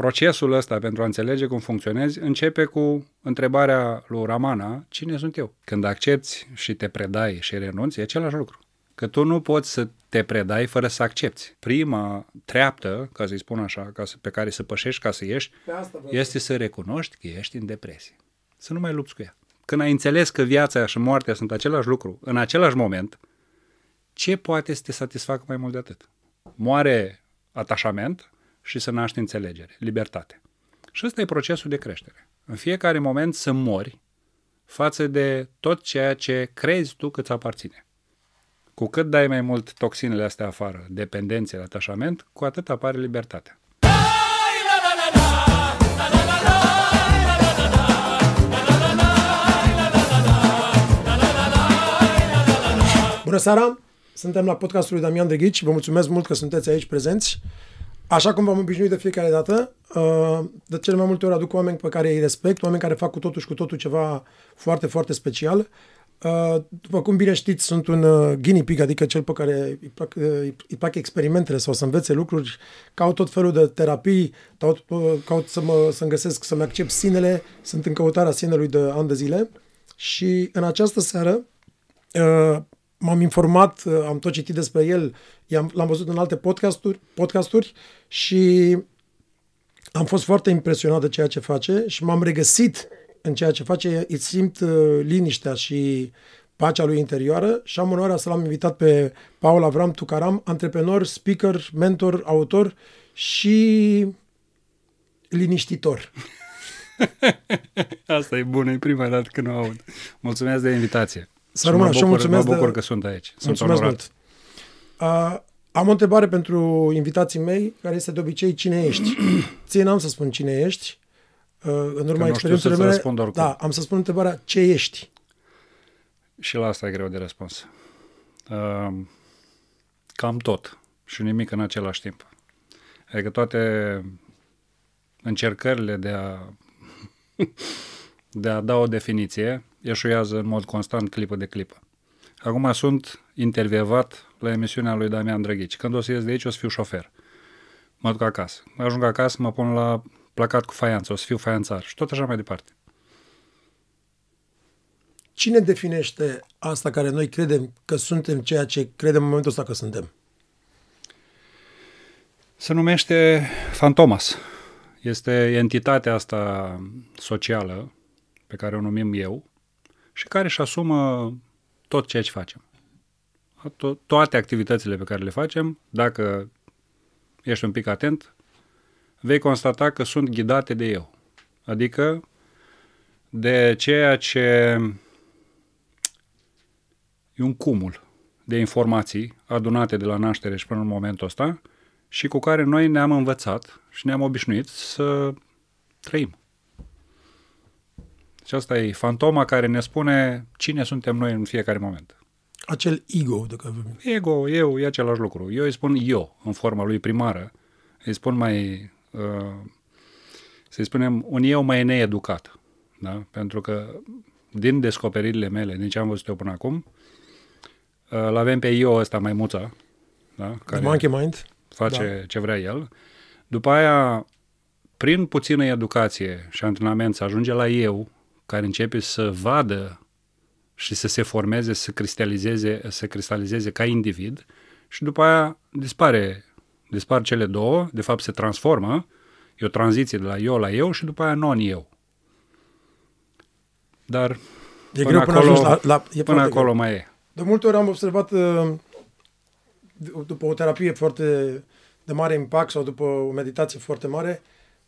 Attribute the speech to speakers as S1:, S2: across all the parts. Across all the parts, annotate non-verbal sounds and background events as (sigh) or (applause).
S1: procesul ăsta pentru a înțelege cum funcționezi începe cu întrebarea lui Ramana, cine sunt eu? Când accepti și te predai și renunți, e același lucru. Că tu nu poți să te predai fără să accepti. Prima treaptă, ca să-i spun așa, ca să, pe care să pășești ca să ieși, este să recunoști că ești în depresie. Să nu mai lupți cu ea. Când ai înțeles că viața și moartea sunt același lucru, în același moment, ce poate să te satisfacă mai mult de atât? Moare atașament și să naște înțelegere, libertate. Și ăsta e procesul de creștere. În fiecare moment să mori față de tot ceea ce crezi tu că ți aparține. Cu cât dai mai mult toxinele astea afară, dependențe, atașament, cu atât apare libertatea.
S2: Bună seara! Suntem la podcastul lui Damian Deghici. Vă mulțumesc mult că sunteți aici prezenți. Așa cum v-am obișnuit de fiecare dată, uh, de cele mai multe ori aduc oameni pe care îi respect, oameni care fac cu totul și cu totul ceva foarte, foarte special. Uh, după cum bine știți, sunt un uh, guinea pig, adică cel pe care îi plac, îi plac experimentele sau să învețe lucruri, caut tot felul de terapii, caut, caut să mă, să-mi găsesc, să-mi accept sinele, sunt în căutarea sinelui de ani de zile. Și în această seară m-am informat, uh, am tot citit despre el, l-am văzut în alte podcasturi, podcasturi și am fost foarte impresionat de ceea ce face și m-am regăsit în ceea ce face, îi simt uh, liniștea și pacea lui interioară și am onoarea să l-am invitat pe Paul Avram Tucaram, antreprenor, speaker, mentor, autor și liniștitor. (laughs)
S1: Asta e bună, e prima dată când o aud. Mulțumesc de invitație.
S2: Să rămână și mulțumesc
S1: mă bucur de... că sunt aici. Sunt
S2: mulțumesc onorat. mult. Uh, am o întrebare pentru invitații mei, care este de obicei cine ești. (clears throat) Ție n-am să spun cine ești. Uh, în urma experiențelor mele, da, am să spun întrebarea ce ești.
S1: Și la asta e greu de răspuns. Uh, cam tot și nimic în același timp. Adică toate încercările de a (laughs) de a da o definiție eșuează în mod constant clipă de clipă. Acum sunt intervievat la emisiunea lui Damian Drăghici. Când o să ies de aici, o să fiu șofer. Mă duc acasă. Ajung acasă, mă pun la placat cu faianță, o să fiu faianțar și tot așa mai departe.
S2: Cine definește asta care noi credem că suntem ceea ce credem în momentul ăsta că suntem?
S1: Se numește Fantomas. Este entitatea asta socială pe care o numim eu și care își asumă tot ceea ce facem. To- toate activitățile pe care le facem, dacă ești un pic atent, vei constata că sunt ghidate de eu. Adică de ceea ce e un cumul de informații adunate de la naștere și până în momentul ăsta și cu care noi ne-am învățat și ne-am obișnuit să trăim. Și asta e fantoma care ne spune cine suntem noi în fiecare moment.
S2: Acel ego de care vorbim.
S1: Ego, eu, e același lucru. Eu îi spun eu, în forma lui primară. Îi spun mai, uh, să-i spunem, un eu mai needucat. Da? Pentru că din descoperirile mele, din ce am văzut eu până acum, uh, l-avem pe eu ăsta mai muța, da?
S2: care The monkey mind.
S1: face da. ce vrea el. După aia, prin puțină educație și antrenament, să ajunge la eu, care începe să vadă și să se formeze, să cristalizeze, să cristalizeze ca individ și după aia dispare, dispar cele două, de fapt se transformă, e o tranziție de la eu la eu și după aia non-eu. Dar
S2: e până greu acolo, până la, la,
S1: e până acolo greu. mai e.
S2: De multe ori am observat uh, după o terapie foarte de mare impact sau după o meditație foarte mare,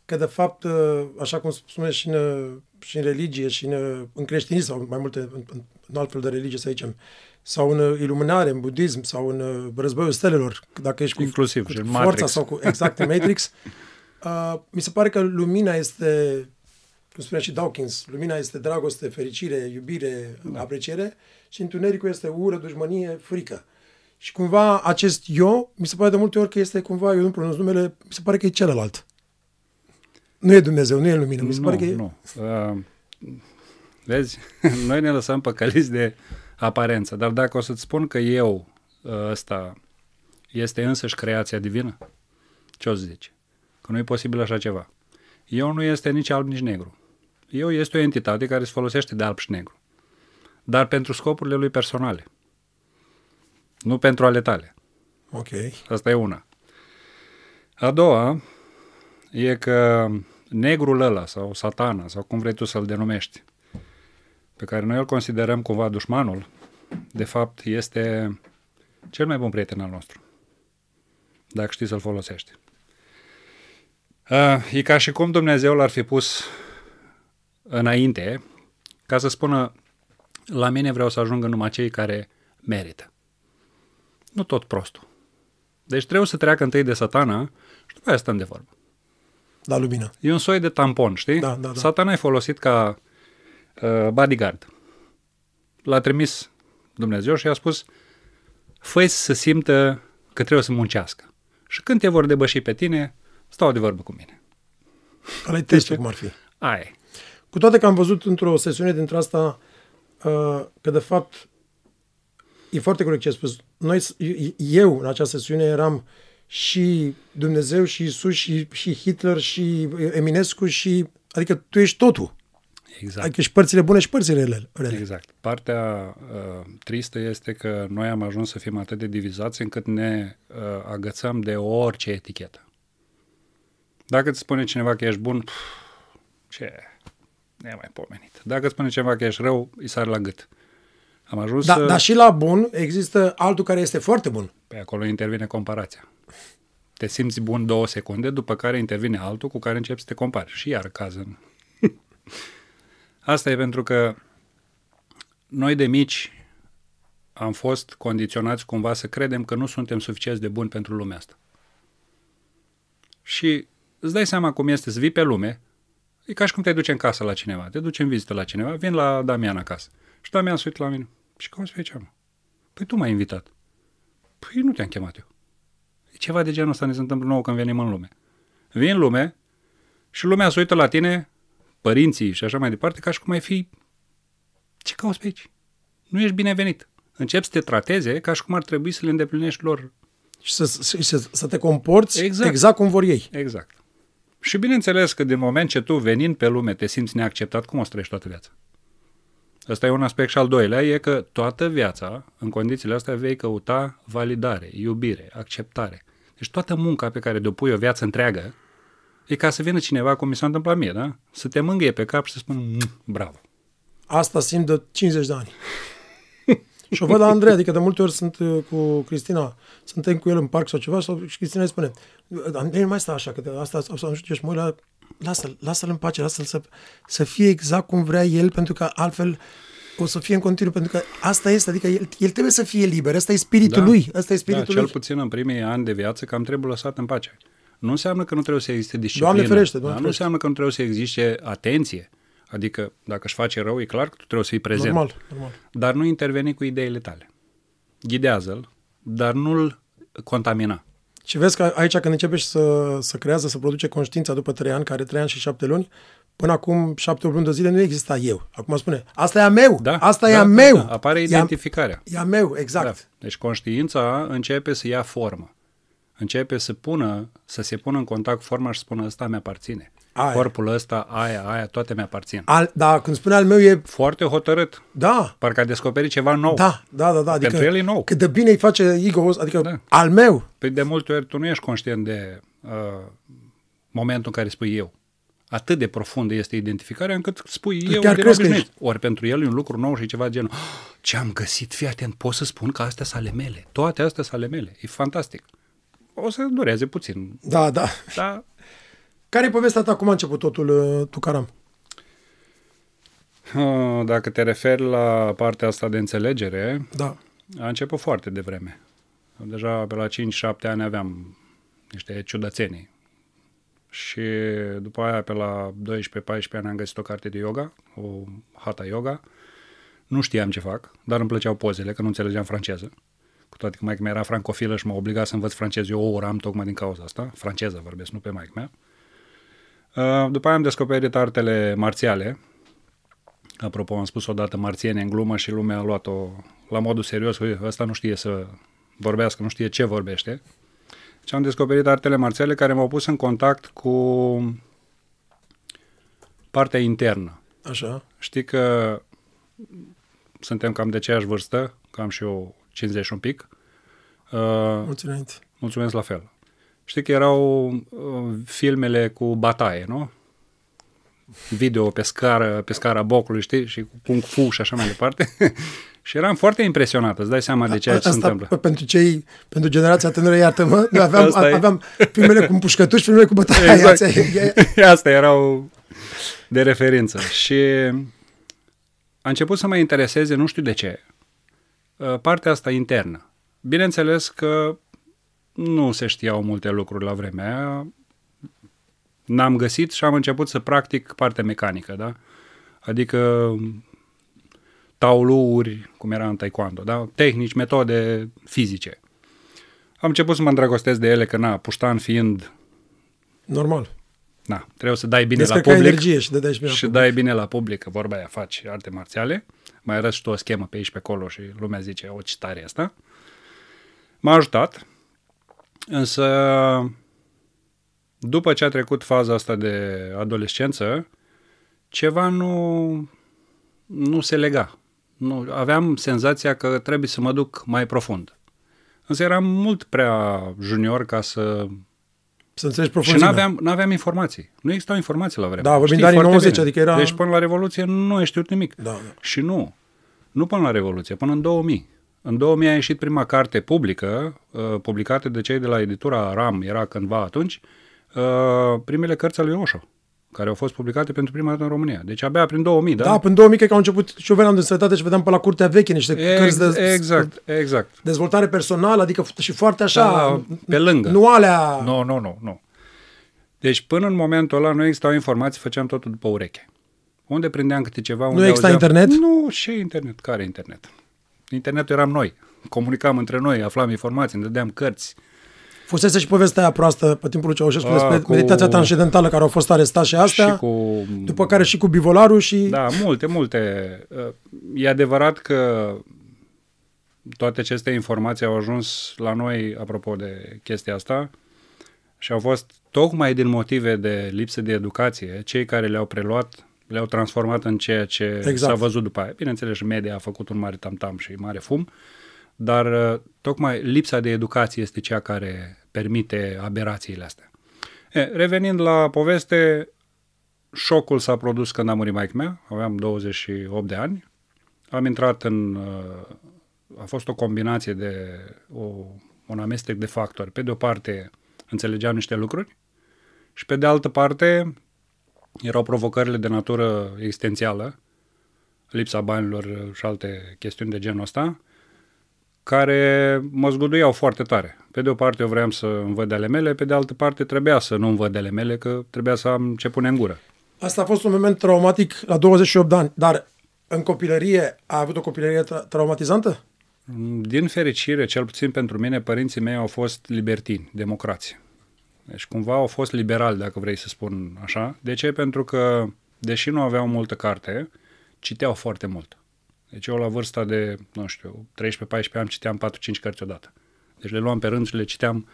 S2: că de fapt, uh, așa cum spune și în, uh, și în religie și în, uh, în creștinism sau mai multe, în, în altfel de religie să zicem, sau în iluminare, în budism, sau în războiul stelelor, dacă ești
S1: Inclusiv,
S2: cu, cu forța
S1: Matrix.
S2: sau cu, exact, în Matrix, uh, (laughs) mi se pare că lumina este, cum spunea și Dawkins, lumina este dragoste, fericire, iubire, da. apreciere și întunericul este ură, dușmănie, frică. Și cumva acest eu, mi se pare de multe ori că este cumva, eu nu pronunț numele, mi se pare că e celălalt. Nu e Dumnezeu, nu e lumină. Mi se
S1: nu,
S2: pare că e...
S1: Nu. Uh, vezi? (laughs) Noi ne lăsăm păcăliți de aparență. Dar dacă o să-ți spun că eu uh, ăsta este însăși creația divină, ce o să zici? Că nu e posibil așa ceva. Eu nu este nici alb, nici negru. Eu este o entitate care se folosește de alb și negru. Dar pentru scopurile lui personale. Nu pentru ale tale.
S2: Ok.
S1: Asta e una. A doua e că negrul ăla sau satana sau cum vrei tu să-l denumești, pe care noi îl considerăm cumva dușmanul, de fapt este cel mai bun prieten al nostru. Dacă știi să-l folosești. Uh, e ca și cum Dumnezeu l-ar fi pus înainte ca să spună la mine vreau să ajungă numai cei care merită. Nu tot prostul. Deci trebuie să treacă întâi de satana și după aia stăm de vorbă.
S2: Da, lumină.
S1: E un soi de tampon, știi?
S2: Da, da, da.
S1: Satana e folosit ca uh, bodyguard. L-a trimis Dumnezeu și i-a spus fă să simtă că trebuie să muncească. Și când te vor debăși pe tine, stau de vorbă cu mine.
S2: Ăla-i testul, cum ar fi.
S1: Aia e.
S2: Cu toate că am văzut într-o sesiune dintre asta uh, că, de fapt, e foarte corect ce ai spus. Noi, eu, în această sesiune, eram și Dumnezeu, și Isus, și, și Hitler, și Eminescu, și... Adică tu ești totul.
S1: Exact.
S2: Adică și părțile bune și părțile rele. rele.
S1: Exact. Partea uh, tristă este că noi am ajuns să fim atât de divizați încât ne uh, agățăm de orice etichetă. Dacă îți spune cineva că ești bun, pf, ce e mai pomenit. Dacă îți spune cineva că ești rău, îi sare la gât. Am ajuns
S2: Da,
S1: să...
S2: dar și la bun există altul care este foarte bun.
S1: Pe acolo intervine comparația. Te simți bun două secunde, după care intervine altul cu care începi să te compari. Și iar caz în... (laughs) Asta e pentru că noi de mici am fost condiționați cumva să credem că nu suntem suficient de buni pentru lumea asta. Și îți dai seama cum este să vii pe lume, e ca și cum te duci în casă la cineva, te duci în vizită la cineva, vin la Damian acasă. Și Damian se uită la mine. Și cum se face, mă? Păi tu m-ai invitat. Păi nu te-am chemat eu. E ceva de genul ăsta ne se întâmplă nouă când venim în lume. Vin în lume și lumea se uită la tine, părinții și așa mai departe, ca și cum ai fi... Ce cauți pe aici? Nu ești binevenit. Începi să te trateze ca și cum ar trebui să le îndeplinești lor.
S2: Și să, să, să, să te comporți
S1: Exact.
S2: exact cum vor ei.
S1: Exact. Și bineînțeles că din moment ce tu venind pe lume te simți neacceptat, cum o să trăiești toată viața? Ăsta e un aspect și al doilea, e că toată viața, în condițiile astea, vei căuta validare, iubire, acceptare. Deci toată munca pe care de-o pui o viață întreagă, e ca să vină cineva, cum mi s-a întâmplat mie, da? Să te mângâie pe cap și să spună, "Mm, bravo.
S2: Asta simt de 50 de ani. (laughs) și o văd la Andrei, adică de multe ori sunt uh, cu Cristina, suntem cu el în parc sau ceva sau și Cristina îi spune, Andrei, nu mai sta așa, că de asta sau nu știu ce, și mă uit la, lasă-l, lasă-l în pace, lasă-l să, să fie exact cum vrea el, pentru că altfel o să fie în continuu, pentru că asta este, adică el, el trebuie să fie liber, ăsta e spiritul
S1: Da.
S2: lui, ăsta e
S1: Da,
S2: spiritul
S1: cel
S2: lui.
S1: puțin în primii ani de viață cam trebuie lăsat în pace. Nu înseamnă că nu trebuie să existe disciplină.
S2: Doamne ferește, Doamne
S1: da? Nu
S2: ferește.
S1: înseamnă că nu trebuie să existe atenție. Adică dacă își face rău, e clar că tu trebuie să fii prezent.
S2: Normal, normal.
S1: Dar nu interveni cu ideile tale. Ghidează-l, dar nu-l contamina.
S2: Și vezi că aici când începe și să, să creează, să produce conștiința după trei ani, care trei ani și șapte luni, până acum șapte luni de zile nu exista eu. Acum spune, asta e a meu,
S1: Da?
S2: asta
S1: da,
S2: e a
S1: da,
S2: meu.
S1: Da, apare
S2: E a-
S1: identificarea.
S2: E a meu, exact.
S1: Da. Deci conștiința începe să ia formă. Începe să pună, să se pună în contact cu forma și să spună ăsta mi-aparține.
S2: Aia.
S1: Corpul ăsta, aia, aia, toate mi-aparțin.
S2: Al, da, când spune al meu e,
S1: Foarte hotărât.
S2: da,
S1: Parcă a descoperit ceva nou.
S2: da, da, da, da. Adică
S1: Pentru el e nou.
S2: Cât de bine îi face ego adică
S1: Da.
S2: al meu.
S1: Păi de multe ori tu nu ești conștient de uh, momentul în care spui eu. Atât de profundă este identificarea încât spui eu
S2: chiar
S1: de
S2: crezi că
S1: neobișnuit. Ori pentru el e un lucru nou și ceva de genul "Ah, ce am găsit, fii atent, pot să spun că astea sunt ale mele. Toate astea sunt ale mele. E fantastic. O să dureze puțin,
S2: Da, da.
S1: dar
S2: Care e povestea ta? Cum a început totul, uh, tu, Caram?
S1: uh, dacă te referi la partea asta de înțelegere,
S2: Da.
S1: a început foarte devreme. Deja pe la 5-7 ani aveam niște ciudățenii. Și după aia, pe la 12-14 ani, am găsit o carte de yoga, o hatha yoga. Nu știam ce fac, dar îmi plăceau pozele, că nu înțelegeam franceză. Cu toate că maică mea era francofilă și m-a obligat să învăț franceză. Eu o oră am tocmai din cauza asta. Franceză vorbesc, nu pe maică mea. Uh, După aia am descoperit artele marțiale. Apropo, am spus odată marțiene în glumă și lumea a luat-o la modul serios. Uite, ăsta nu știe să vorbească, nu știe ce vorbește. Și am descoperit artele marțiale care m-au pus în contact cu partea internă.
S2: Așa.
S1: Știi că suntem cam de aceeași vârstă, cam și eu 50 și un pic. Uh,
S2: Mulțumesc înainte.
S1: mulțumesc la fel. Știi că erau uh, filmele cu bataie, nu? Video pe scară, pe scara bocului, știi? Și cu kung fu și așa mai departe. (laughs) și eram foarte impresionat, îți dai seama de ceea ce se
S2: Asta
S1: întâmplă.
S2: p- pentru cei, pentru generația tânără, iartă-mă, noi aveam, (laughs)
S1: Asta e.
S2: aveam filmele cu împușcătuși, filmele cu bătaia.
S1: Exact.
S2: E- e- (laughs)
S1: Asta erau de referință. Și a început să mă intereseze, nu știu de ce, uh, partea asta internă. Bineînțeles că nu se știau multe lucruri la vremea aia. N-am găsit și am început să practic partea mecanică, da? Adică tauluuri, cum era în taekwondo, da? Tehnici, metode fizice. Am început să mă îndrăgostesc de ele, că na, puștan fiind,
S2: Normal.
S1: na, trebuie să dai bine
S2: Deci
S1: la
S2: că ai
S1: public
S2: energie și dădeai și bine la
S1: și
S2: public.
S1: dai bine la public, că vorba aia faci arte marțiale, mai arăți și tu o schemă pe aici pe acolo și lumea zice, o ce tare e asta. M-a ajutat, însă după ce a trecut faza asta de adolescență, ceva nu, nu se lega. Nu, aveam senzația că trebuie să mă duc mai profund. Însă eram mult prea junior ca să...
S2: Să înțelegi
S1: Și
S2: profunzimea.
S1: n-aveam, n-aveam informații. Nu existau informații la vremea.
S2: Da, vorbim
S1: Știi
S2: de anii
S1: foarte
S2: 90,
S1: bine.
S2: adică era-
S1: Deci până la Revoluție nu ai știut nimic.
S2: Da, da.
S1: Și nu. Nu până la Revoluție, până în 2000. În 2000 a ieșit prima carte publică, uh, publicată de cei de la editura RAM, era cândva atunci, uh, primele cărți ale lui Osho, care au fost publicate pentru prima dată în România. Deci abia prin 2000, da?
S2: Da, până în 2000 cred că au început și eu veneam din sănătate și vedeam pe la Curtea Veche niște
S1: Ex-
S2: cărți de
S1: exact, exact.
S2: dezvoltare personală, adică f- și foarte așa,
S1: Da, pe lângă.
S2: nu alea...
S1: Nu, nu, nu, nu. Deci până în momentul ăla nu existau informații, făceam totul după ureche. Unde prindeam câte ceva? Unde
S2: exista
S1: auzeam-
S2: internet?
S1: Nu, ce internet? Care internet? Internetul eram noi. Comunicam între noi, aflam informații, îmi dădeam cărți.
S2: Fusese și povestea aia proastă pe timpul lui Ceaușescu
S1: A,
S2: despre
S1: cu-
S2: meditația transcendentală care au fost arestați și astea,
S1: Și cu...
S2: după care și cu bivolarul și...
S1: Da, multe, multe. Uh, E adevărat că toate aceste informații au ajuns la noi, apropo de chestia asta, și au fost tocmai din motive de lipsă de educație, cei care le-au preluat le-au transformat în ceea ce
S2: Exact.
S1: exact. s-a văzut după aia. Bineînțeles, și media a făcut un mare tamtam și mare fum, dar uh, tocmai lipsa de educație este cea care permite aberațiile astea. E, revenind la poveste, șocul s-a produs când a murit maică mea, aveam 28 de ani. Am intrat în... uh, A fost o combinație de... O, un amestec de factori. Pe de o parte, înțelegeam niște lucruri și pe de altă parte, erau provocările de natură existențială, lipsa banilor și alte chestiuni de genul ăsta, care mă zguduiau foarte tare. Pe de o parte eu vreau să îmi văd de ale mele, pe de altă parte trebuia să nu îmi văd de ale mele, că trebuia să am ce pune în gură.
S2: Asta a fost un moment traumatic la 28 de ani, dar în copilărie a avut o copilărie tra- traumatizantă?
S1: Din fericire, cel puțin pentru mine, părinții mei au fost libertini, democrați. Deci cumva au fost liberali, dacă vrei să spun așa. De ce? Pentru că, deși nu aveau multă carte, citeau foarte mult. Deci eu la vârsta de, nu știu, 13-14 ani citeam 4-5 cărți odată. Deci le luam pe rând și le citeam,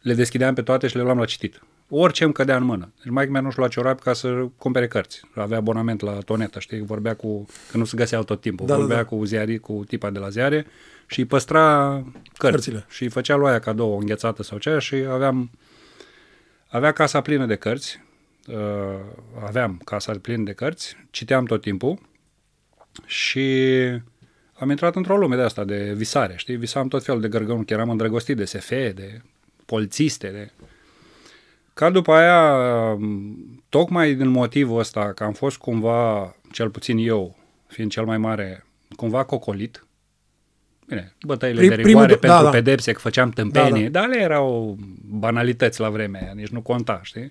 S1: le deschideam pe toate și le luam la citit. Orice îmi cădea în mână. Deci mai mea nu-și lua ciorapi ca să cumpere cărți. Avea abonament la tonetă, știi, vorbea cu, că nu se găseau tot timpul,
S2: Da,
S1: da,
S2: da,
S1: vorbea
S2: da.
S1: cu ziarii, cu tipa de la ziare și îi păstra cărți.
S2: Cărțile.
S1: Și îi făcea lui aia cadou o înghețată sau cea și aveam, avea casa plină de cărți, uh, aveam casa plină de cărți, citeam tot timpul și am intrat într-o lume de asta, de visare, știi? Visam tot felul de gărgăuni, că eram îndrăgostit de SF, de polițiste, de... Ca după aia, tocmai din motivul ăsta, că am fost cumva, cel puțin eu, fiind cel mai mare, cumva cocolit, Bine, bătăile
S2: Prim-
S1: de
S2: primul
S1: rigoare
S2: do-
S1: pentru
S2: da, da.
S1: pedepse, că făceam tâmpenii,
S2: Da, da.
S1: dar ale erau banalități la vremea aia, nici nu conta, știi?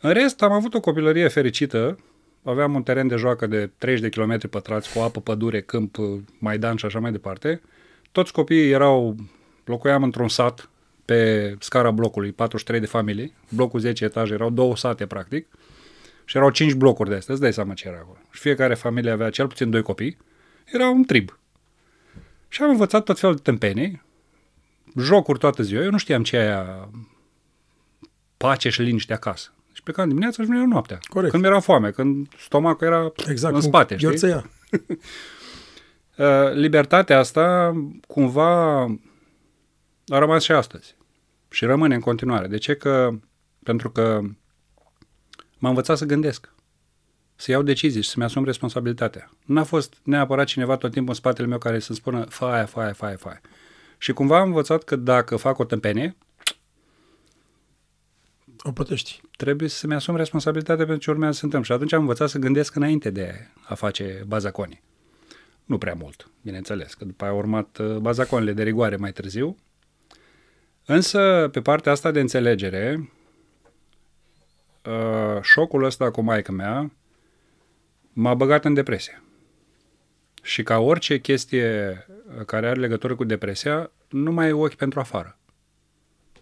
S1: În rest, am avut o copilărie fericită, aveam un teren de joacă de 30 de km pătrați, cu apă, pădure, câmp, maidan și așa mai departe. Toți copiii erau, locuiam într-un sat pe scara blocului, 43 de familii, blocul 10 etaje, erau două sate practic, și erau 5 blocuri de astea, îți dai seama ce era acolo. Și fiecare familie avea cel puțin doi copii, era un trib. Și am învățat tot felul de tâmpenii, jocuri toată ziua. Eu nu știam ce e aia pace și liniște acasă. Și Și plecam dimineața și veneam noaptea.
S2: Corect.
S1: Când mi-era foame, când stomacul era
S2: Exact.
S1: în
S2: cum
S1: spate, știi?
S2: gheorțăia. (laughs)
S1: Uh, libertatea asta cumva a rămas și astăzi și rămâne în continuare. De ce? Că, pentru că m-a învățat să gândesc, să iau decizii și să-mi asum responsabilitatea. Nu a fost neapărat cineva tot timpul în spatele meu care să-mi spună fă aia, fă aia, fă aia, fă aia. Și cumva am învățat că dacă fac o tâmpenie,
S2: O plătești.
S1: trebuie să-mi asum responsabilitatea pentru ce urmează să se întâmple. Și atunci am învățat să gândesc înainte de a face bazaconii. Nu prea mult, bineînțeles, că după aia au urmat uh, bazaconile de rigoare mai târziu. Însă, pe partea asta de înțelegere, uh, șocul ăsta cu maica mea m-a băgat în depresie. Și ca orice chestie uh, care are legătură cu depresia, nu mai ai ochi pentru afară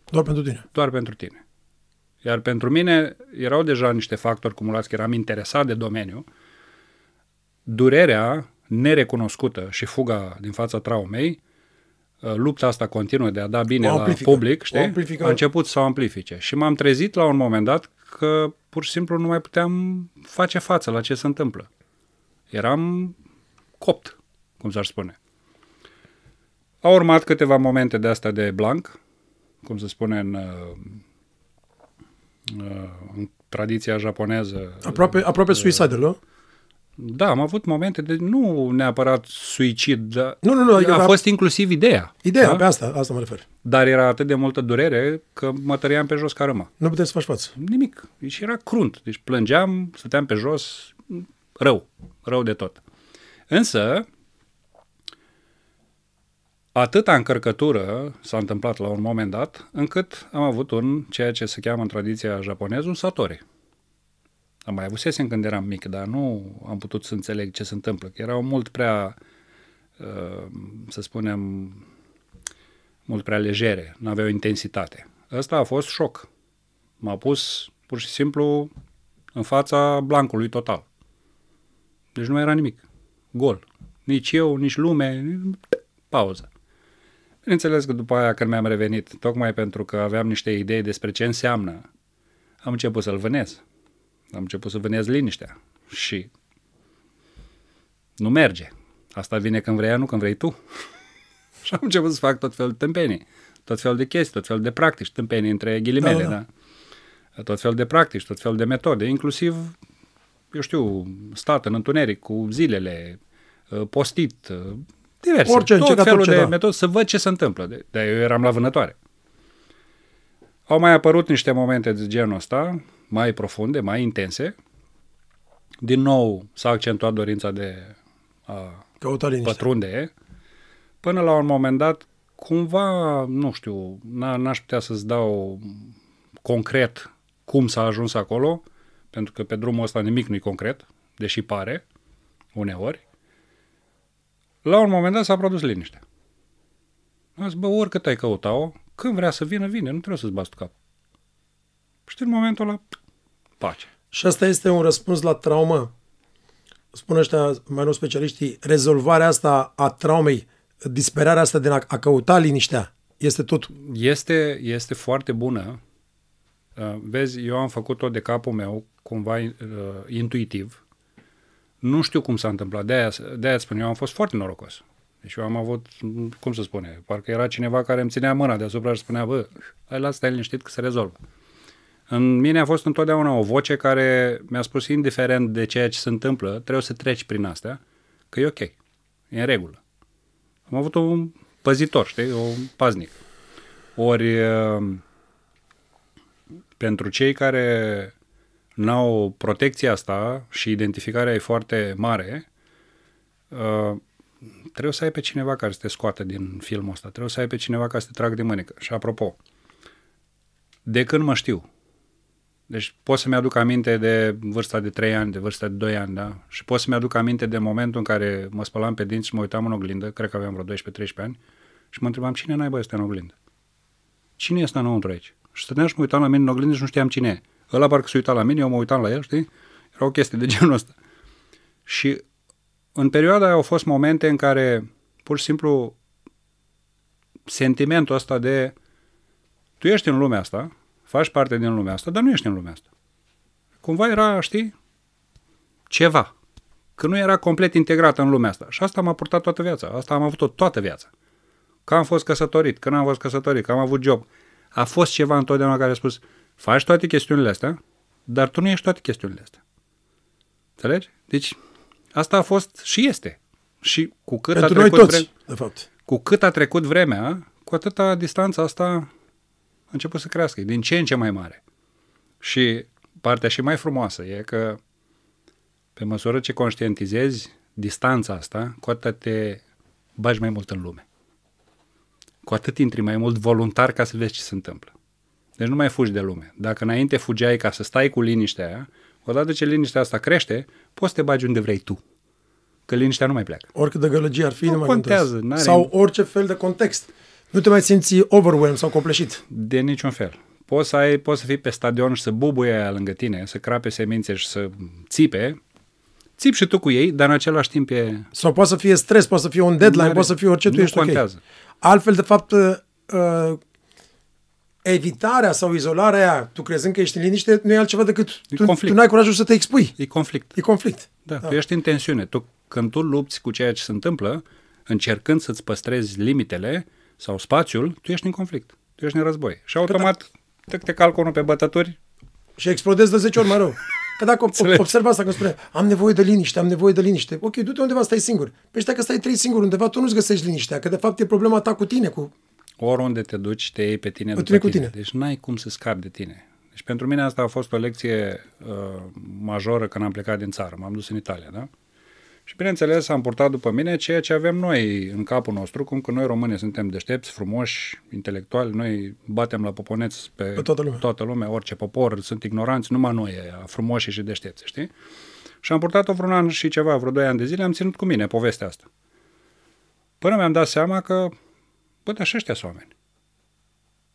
S2: Doar pentru tine.
S1: doar pentru tine. Iar pentru mine erau deja niște factori cumulați, că eram interesat de domeniu. Durerea nerecunoscută și fuga din fața traumei, uh, lupta asta continuă de a da bine
S2: O
S1: la
S2: amplifică.
S1: public,
S2: O
S1: știi?
S2: amplifică.
S1: a început să o amplifice. Și m-am trezit la un moment dat că pur și simplu nu mai puteam face față la ce se întâmplă. Eram copt, cum s-ar spune. Au urmat câteva momente de asta de blank, cum se spune în, uh, uh, în tradiția japoneză.
S2: Aproape, aproape suicidal, nu?
S1: Da, am avut momente de nu neapărat suicid, dar
S2: Nu, nu, nu, adică
S1: a
S2: da-
S1: fost inclusiv ideea.
S2: Ideea,
S1: da?
S2: pe asta, asta mă refer.
S1: Dar era atât de multă durere că mă tăriam pe jos ca râma.
S2: Nu puteți să faci față.
S1: Nimic. Deci era crunt. Deci plângeam, stăteam pe jos, rău. Rău de tot. Însă, atâta încărcătură s-a întâmplat la un moment dat, încât am avut un, ceea ce se cheamă în tradiția japoneză, un satori. Am mai avusesem când eram mic, dar nu am putut să înțeleg ce se întâmplă, că erau mult prea, uh, să spunem, mult prea legere, nu aveau intensitate. Ăsta a fost șoc. M-a pus pur și simplu în fața blancului total. Deci nu mai era nimic. Gol. Nici eu, nici lume, pauză. Bineînțeles că după aia când mi-am revenit, tocmai pentru că aveam niște idei despre ce înseamnă, am început să-l vânez. Am început să vânez liniștea și nu merge. Asta vine când vrei ea, nu când vrei tu. (laughs) și am început să fac tot felul de tâmpenii, tot felul de chestii, tot felul de practici, tâmpenii între ghilimele,
S2: Da,
S1: da,
S2: da,
S1: da. Tot felul de practici, tot felul de metode, inclusiv, eu știu, stat în întuneric cu zilele, uh, postit, uh, diverse,
S2: Orice,
S1: tot
S2: încercat
S1: felul
S2: orice,
S1: de
S2: da.
S1: metode să văd ce se întâmplă. De, de eu eram la vânătoare. Au mai apărut niște momente de genul ăsta, mai profunde, mai intense. Din nou s-a accentuat dorința de a
S2: Căuta liniște.
S1: pătrunde, până la un moment dat, cumva, nu știu, n- n-aș putea să-ți dau concret cum s-a ajuns acolo, pentru că pe drumul ăsta nimic nu-i concret, deși pare, uneori. La un moment dat s-a produs liniște. Am zis, bă, oricât ai căuta-o, când vrea să vină, vine, nu trebuie să-ți bați tu cap. Și în momentul ăla, pace.
S2: Și asta este un răspuns la traumă. Spun ăștia, mai nou specialiștii, rezolvarea asta a traumei, disperarea asta de a, a căuta liniștea, este tot
S1: Este, este foarte bună. Uh, Vezi, eu am făcut-o de capul meu, cumva uh, intuitiv. Nu știu cum s-a întâmplat. De-aia, de-aia îți spun, eu am fost foarte norocos. Deci eu am avut, cum să spune, parcă era cineva care îmi ținea mâna deasupra și spunea, bă, hai lasă stai liniștit că se rezolvă. În mine a fost întotdeauna o voce care mi-a spus, indiferent de ceea ce se întâmplă, trebuie să treci prin astea, că e ok, e în regulă. Am avut un păzitor, știi, un paznic. Ori uh, pentru cei care n-au protecția asta și identificarea e foarte mare, uh, trebuie să ai pe cineva care să te scoată din filmul ăsta, trebuie să ai pe cineva care să te trag de mânecă. Și apropo, de când mă știu, deci pot să-mi aduc aminte de vârsta de 3 ani, de vârsta de 2 ani, da? Și pot să-mi aduc aminte de momentul în care mă spălam pe dinți și mă uitam în oglindă, cred că aveam vreo 12-13 ani, și mă întrebam cine naiba este în oglindă. Cine este înăuntru aici? Și stăteam și mă uitam la mine în oglindă și nu știam cine e. Ăla parcă se uita la mine, eu mă uitam la el, știi? Era o chestie de genul ăsta. Și în perioada aia au fost momente în care pur și simplu sentimentul ăsta de tu ești în lumea asta, faci parte din lumea asta, dar nu ești în lumea asta. cumva era, știi, ceva. Că nu era complet integrată în lumea asta. Și asta m-a purtat toată viața. Asta am avut-o toată viața. Că am fost căsătorit, că n-am fost căsătorit, că am avut job. A fost ceva întotdeauna care a spus, faci toate chestiunile astea, dar tu nu ești toate chestiunile astea. Înțelegi? Deci, asta a fost și este. Și cu cât
S2: Pentru
S1: a
S2: noi
S1: trecut
S2: toți,
S1: vreme-
S2: de fapt.
S1: cu cât a trecut vremea, cu atâta distanța asta a început să crească, e din ce în ce mai mare. Și partea și mai frumoasă e că pe măsură ce conștientizezi distanța asta, cu atât te bagi mai mult în lume. Cu atât intri mai mult voluntar ca să vezi ce se întâmplă. Deci nu mai fugi de lume. Dacă înainte fugeai ca să stai cu liniștea aia, odată ce liniștea asta crește, poți să te bagi unde vrei tu. Că liniștea nu mai pleacă.
S2: Oricât de gălăgie ar fi,
S1: Nu
S2: nu, mai
S1: contează,
S2: contează.
S1: n-are-
S2: Sau orice fel de context. Nu te mai simți overwhelmed sau copleșit.
S1: De niciun fel. Poți să, ai, poți să fii pe stadion și să bubuie aia lângă tine, să crape semințe și să țipe. Țip și tu cu ei, dar în același timp e...
S2: Sau poate să fie stres, poate să fie un deadline,
S1: N-are-
S2: poate să fie orice, tu
S1: nu
S2: ești
S1: contează.
S2: ok. Altfel, de fapt, uh, evitarea sau izolarea aia, tu crezând că ești în liniște, nu e altceva decât
S1: E
S2: tu,
S1: conflict.
S2: tu n-ai curajul să te expui.
S1: E conflict.
S2: E conflict.
S1: Da, da, tu ești în tensiune. Tu, când tu lupți cu ceea ce se întâmplă, încercând să-ți păstrezi limitele sau spațiul, tu ești în conflict. Tu ești în război. Și automat te, te calcă unul pe bătături,
S2: Și explodezi de 10 ori mai rău. Că dacă
S1: Înțelegi.
S2: observ asta când spune, am nevoie de liniște, am nevoie de liniște. Ok, du-te undeva, stai singur. Păi știi că stai trei singur undeva, tu nu-ți găsești liniștea, că de fapt e problema ta cu tine, cu
S1: oriunde te duci, te iei pe tine
S2: Pe
S1: după
S2: tine cu
S1: tine.
S2: tine.
S1: Deci n-ai cum să scapi de tine. Deci pentru mine asta a fost o lecție uh, majoră când am plecat din țară. M-am dus în Italia, da? Și bineînțeles am purtat după mine ceea ce avem noi în capul nostru, cum că noi români suntem deștepți, frumoși, intelectuali, noi batem la poponeți pe,
S2: Pe toată lumea.
S1: toată lumea, orice popor, sunt ignoranți, numai noi aia, frumoși și deștepți, știi? Și am purtat-o vreun an și ceva, vreo doi ani de zile, am ținut cu mine povestea asta. Până mi-am dat seama că, bă, dar și ăștia sunt oameni.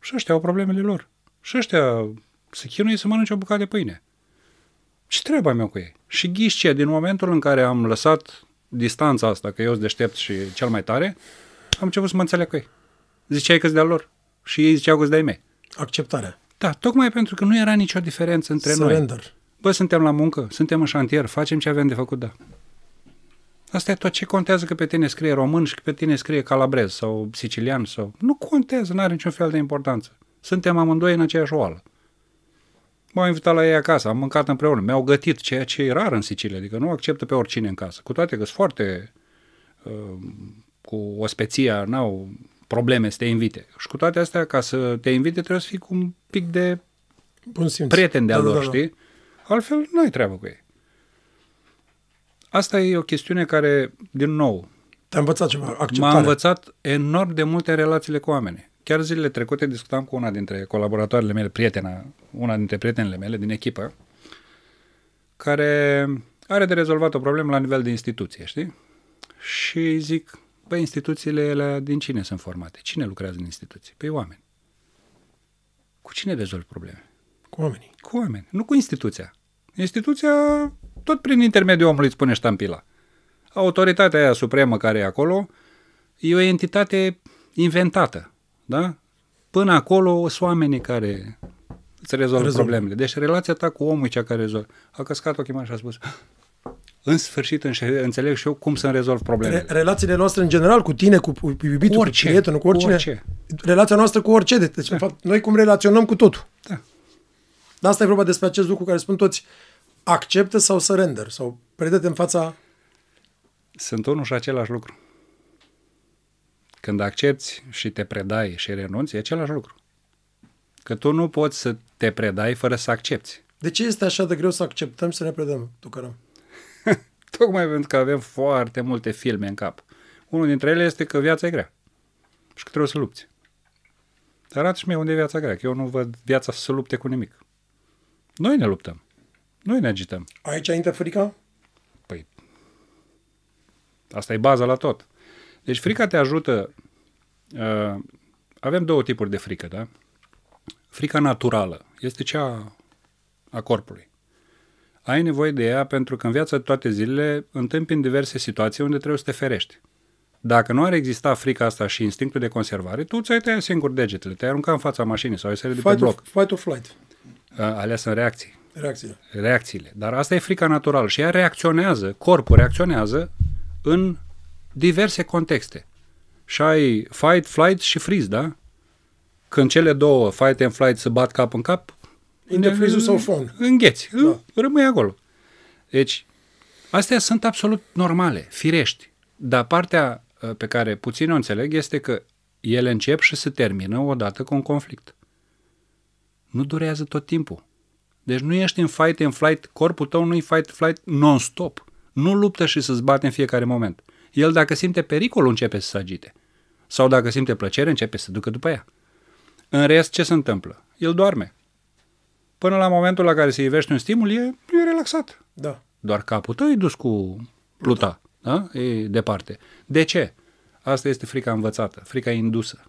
S1: Și ăștia au problemele lor. Și ăștia se chinuie să mănânce o bucată de pâine. Ce treaba mea cu ei? Și ghiși ce, din momentul în care am lăsat distanța asta, că eu sunt deștept și cel mai tare, am început să mă înțeleg cu ei. Ziceai că de al lor. Și ei ziceau că de ai mei.
S2: acceptarea.
S1: Da, tocmai pentru că nu era nicio diferență între noi.
S2: Surrender.
S1: Bă, suntem la muncă, suntem în șantier, facem ce avem de făcut, da. Asta e tot ce contează că pe tine scrie român și că pe tine scrie calabrez sau sicilian sau... Nu contează, nu are niciun fel de importanță. Suntem amândoi în aceeași oală. M-au invitat la ei acasă, am mâncat împreună, mi-au gătit, ceea ce e rar în Sicilia, adică nu acceptă pe oricine în casă. Cu toate că sunt foarte uh, cu ospeția, n-au probleme să te invite. Și cu toate astea, ca să te invite, trebuie să fii cu un pic de
S2: Bun simț.
S1: prieten de-a
S2: Da, da,
S1: lor,
S2: da, da.
S1: știi? Altfel, nu ai treabă cu ei. Asta e o chestiune care, din nou,
S2: Te-a învățat ceva,
S1: m-a
S2: acceptare.
S1: învățat enorm de multe în relațiile cu oamenii. Chiar zilele trecute discutam cu una dintre colaboratoarele mele, prietena, una dintre prietenele mele din echipă, care are de rezolvat o problemă la nivel de instituție, știi? Și îi zic, băi, instituțiile alea din cine sunt formate? Cine lucrează în instituții? Păi oameni. Cu cine rezolvi probleme?
S2: Cu oamenii.
S1: Cu oameni, nu cu instituția. Instituția, tot prin intermediul omului îți pune ștampila. Autoritatea aia supremă care e acolo e o entitate inventată, da? Până acolo sunt oamenii care îți rezolvă
S2: Rezolvă.
S1: problemele. Deci relația ta cu omul e cea care rezolvă. A căscat ochii mari și a spus, în sfârșit înșe- înțeleg și eu cum să-mi rezolv problemele.
S2: Re- relațiile noastre în general, cu tine, cu, cu iubitul,
S1: Orice,
S2: cu prietenul, cu oricine.
S1: cu orice.
S2: Relația noastră cu orice. Deci, în fapt, noi cum relaționăm cu totul.
S1: Da.
S2: Dar asta e vorba despre acest lucru care spun toți, acceptă sau surrender, sau predă în fața...
S1: sunt unul și același lucru. Când accepti și te predai și renunți, e același lucru. Că tu nu poți să te predai fără să accepti.
S2: De ce este așa de greu să acceptăm și să ne predăm, Tucărăm? (laughs)
S1: Tocmai pentru că avem foarte multe filme în cap. Unul dintre ele este că viața e grea și că trebuie să lupți. Dar arată și mie unde e viața grea, că eu nu văd viața să se lupte cu nimic. Noi ne luptăm. Noi ne agităm.
S2: Aici intră frica?
S1: Păi, asta e baza la tot. Deci frica te ajută. Uh, avem două tipuri de frică, da? Frica naturală este cea a corpului. Ai nevoie de ea pentru că în viața de toate zilele întâmpini diverse situații unde trebuie să te ferești. Dacă nu ar exista frica asta și instinctul de conservare, tu ți-ai tăiat singur degetele, te-ai aruncat în fața mașinii sau ai sărit de pe
S2: Fight or,
S1: bloc.
S2: fight or flight.
S1: Uh, alea sunt reacții.
S2: Reacțiile.
S1: reacțiile. Dar asta e frica naturală și ea reacționează, corpul reacționează în diverse contexte. Și ai fight, flight și freeze, da? Când cele două, fight and flight, se bat cap în cap,
S2: Intră freeze-ul sau fon.
S1: Îngheți,
S2: Da.
S1: rămâi acolo. Deci, astea sunt absolut normale, firești. Dar partea uh, pe care puțin o înțeleg este că ele încep și se termină odată cu un conflict. Nu durează tot timpul. Deci nu ești în fight and flight, corpul tău nu e fight and flight non-stop. Nu luptă și să-ți bate în fiecare moment. El dacă simte pericolul începe să se agite. Sau dacă simte plăcere începe să se ducă după ea. În rest, ce se întâmplă? El doarme. Până la momentul la care se ivește un stimul, e, e relaxat.
S2: Da.
S1: Doar capul tău e dus cu pluta, da? e departe. De ce? Asta este frica învățată, frica indusă.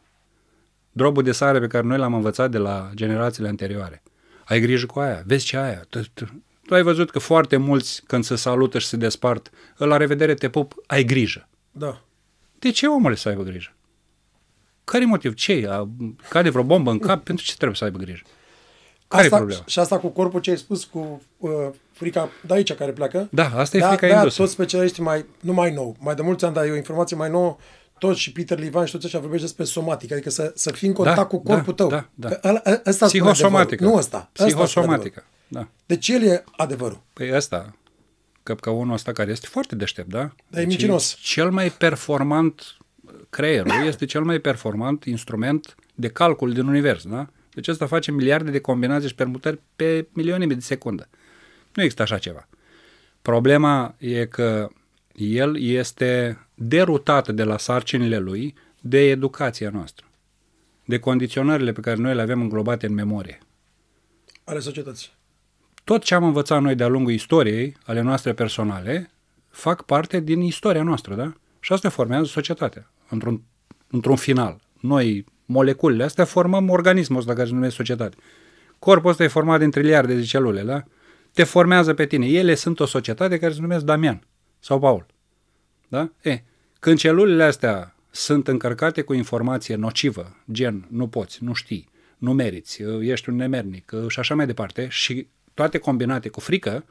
S1: Drobul de sare pe care noi l-am învățat de la generațiile anterioare. Ai grijă cu aia, vezi ce aia. Tu, tu, tu ai văzut că foarte mulți, când se salută și se despart, la revedere te pup, ai grijă.
S2: Da.
S1: De ce omule să aibă grijă? Care e motiv? Ce? A, cade vreo bombă în cap? Pentru ce trebuie să aibă grijă? Care e
S2: Asta,
S1: problema?
S2: și asta cu corpul ce ai spus, cu uh, frica de aici care pleacă.
S1: Da, asta e
S2: da,
S1: frica
S2: da,
S1: indusă.
S2: toți specialiștii mai, nu mai nou, mai de mulți ani, dar e o informație mai nouă, toți și Peter Livan și toți ăștia vorbește despre somatică, adică să, să fii în contact
S1: Da,
S2: cu corpul
S1: da,
S2: tău.
S1: da, da.
S2: Că ăla- ă- ăsta spune
S1: Psihosomatică.
S2: adevărul, Nu ăsta. ăsta spune adevărul.
S1: Psihosomatică. Da.
S2: Deci el e adevărul.
S1: Păi ăsta, căpcăunul ăsta care este foarte deștept, da?
S2: Dar e mincinos.
S1: Cel mai performant, creierul este cel mai performant instrument de calcul din univers, da? Deci ăsta face miliarde de combinații și permutări pe milioane de secundă. Nu există așa ceva. Problema e că el este derutat de la sarcinile lui de educația noastră, de condiționările pe care noi le avem înglobate în memorie
S2: Ale societății.
S1: tot ce am învățat noi de-a lungul istoriei, ale noastre personale, fac parte din istoria noastră, da? Și asta formează societatea, într-un, într-un final. Noi, moleculele astea, formăm organismul ăsta care se numește societate. Corpul ăsta e format din triliarde de celule, da? Te formează pe tine. Ele sunt o societate care se numesc Damian sau Paul. Da? E, când celulele astea sunt încărcate cu informație nocivă, gen nu poți, nu știi, nu meriți, ești un nemernic și așa mai departe, și toate combinate cu frică,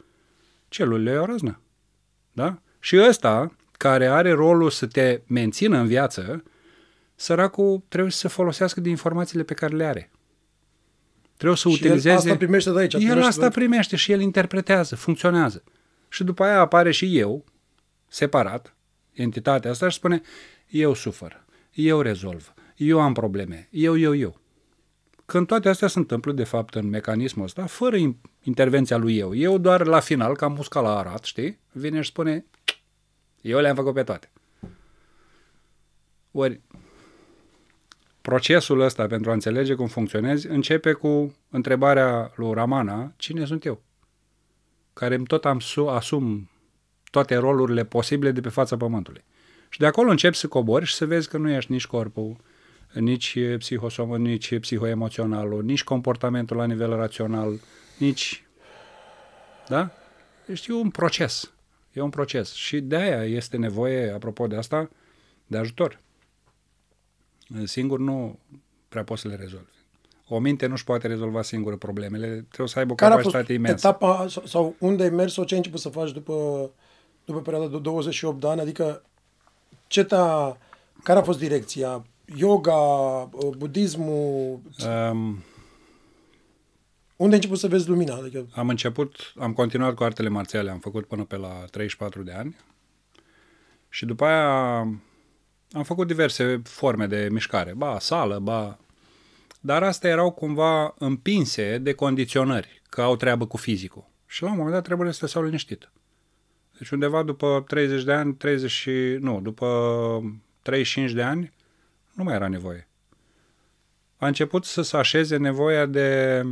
S1: celulele e o răznă. Da? Și ăsta, care are rolul să te mențină în viață, săracul trebuie să folosească din informațiile pe care le are. Trebuie să
S2: Și el
S1: utilizeze...
S2: asta primește de aici,
S1: El
S2: primește
S1: asta
S2: de-
S1: primește și el interpretează, funcționează. Și după aia apare și eu, separat, entitatea asta și spune, eu sufăr, eu rezolv, eu am probleme, eu, eu, eu. Când toate astea se întâmplă, de fapt, în mecanismul ăsta, fără in- intervenția lui eu. Eu doar la final, ca musca la arat, știi? Vine și spune, eu le-am făcut pe toate. Ori, procesul ăsta pentru a înțelege cum funcționezi începe cu întrebarea lui Ramana, cine sunt eu? Care îmi tot am su- asum toate rolurile posibile de pe fața pământului. Și de acolo începi să cobori și să vezi că nu ești nici corpul, nici psihosomul, nici psihoemoționalul, nici comportamentul la nivel rațional, nici... Da? Ești un proces. E un proces. Și de aia este nevoie, apropo de asta, de ajutor. Singur nu prea poți să le rezolvi. O minte nu-și poate rezolva singură problemele, trebuie să aibă o
S2: Care a fost
S1: capacitate imensă.
S2: etapa sau- sau unde ai mers sau ce ai început să faci după, după perioada de 28 de ani? Adică ce te-a, care a fost direcția? Yoga, budismul?
S1: Um,
S2: Unde ai început să vezi lumina? Adică,
S1: Am început, am continuat cu artele marțiale, am făcut până pe la 34 de ani și după aia am făcut diverse forme de mișcare, ba sală, ba... Dar astea erau cumva împinse de condiționări, că au treabă cu fizicul. Și la un moment dat trebuie să stau liniștit. Deci undeva după 30 de ani, 30 și, nu, după 35 de ani, nu mai era nevoie. A început să se așeze nevoia de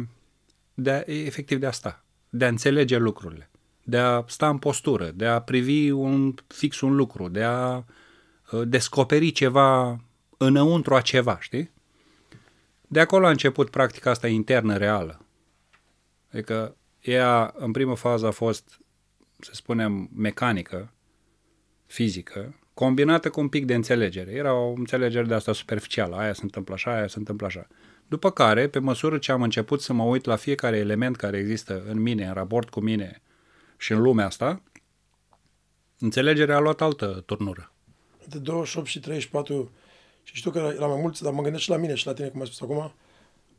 S1: de a, efectiv de a sta, de a înțelege lucrurile, de a sta în postură, de a privi un, fix un lucru, de a uh, descoperi ceva înăuntru a ceva, știi? De acolo a început practica asta internă reală. Adică ea, în primă fază, a fost, să spunem, mecanică, fizică, combinată cu un pic de înțelegere. Era o înțelegere de asta superficială, aia se întâmplă așa, aia se întâmplă așa. După care, pe măsură ce am început să mă uit la fiecare element care există în mine, în raport cu mine și în lumea asta, înțelegerea a luat altă turnură.
S2: De 28 și 34, și știu că la mai mulți, dar mă gândesc și la mine și la tine, cum ai spus acum,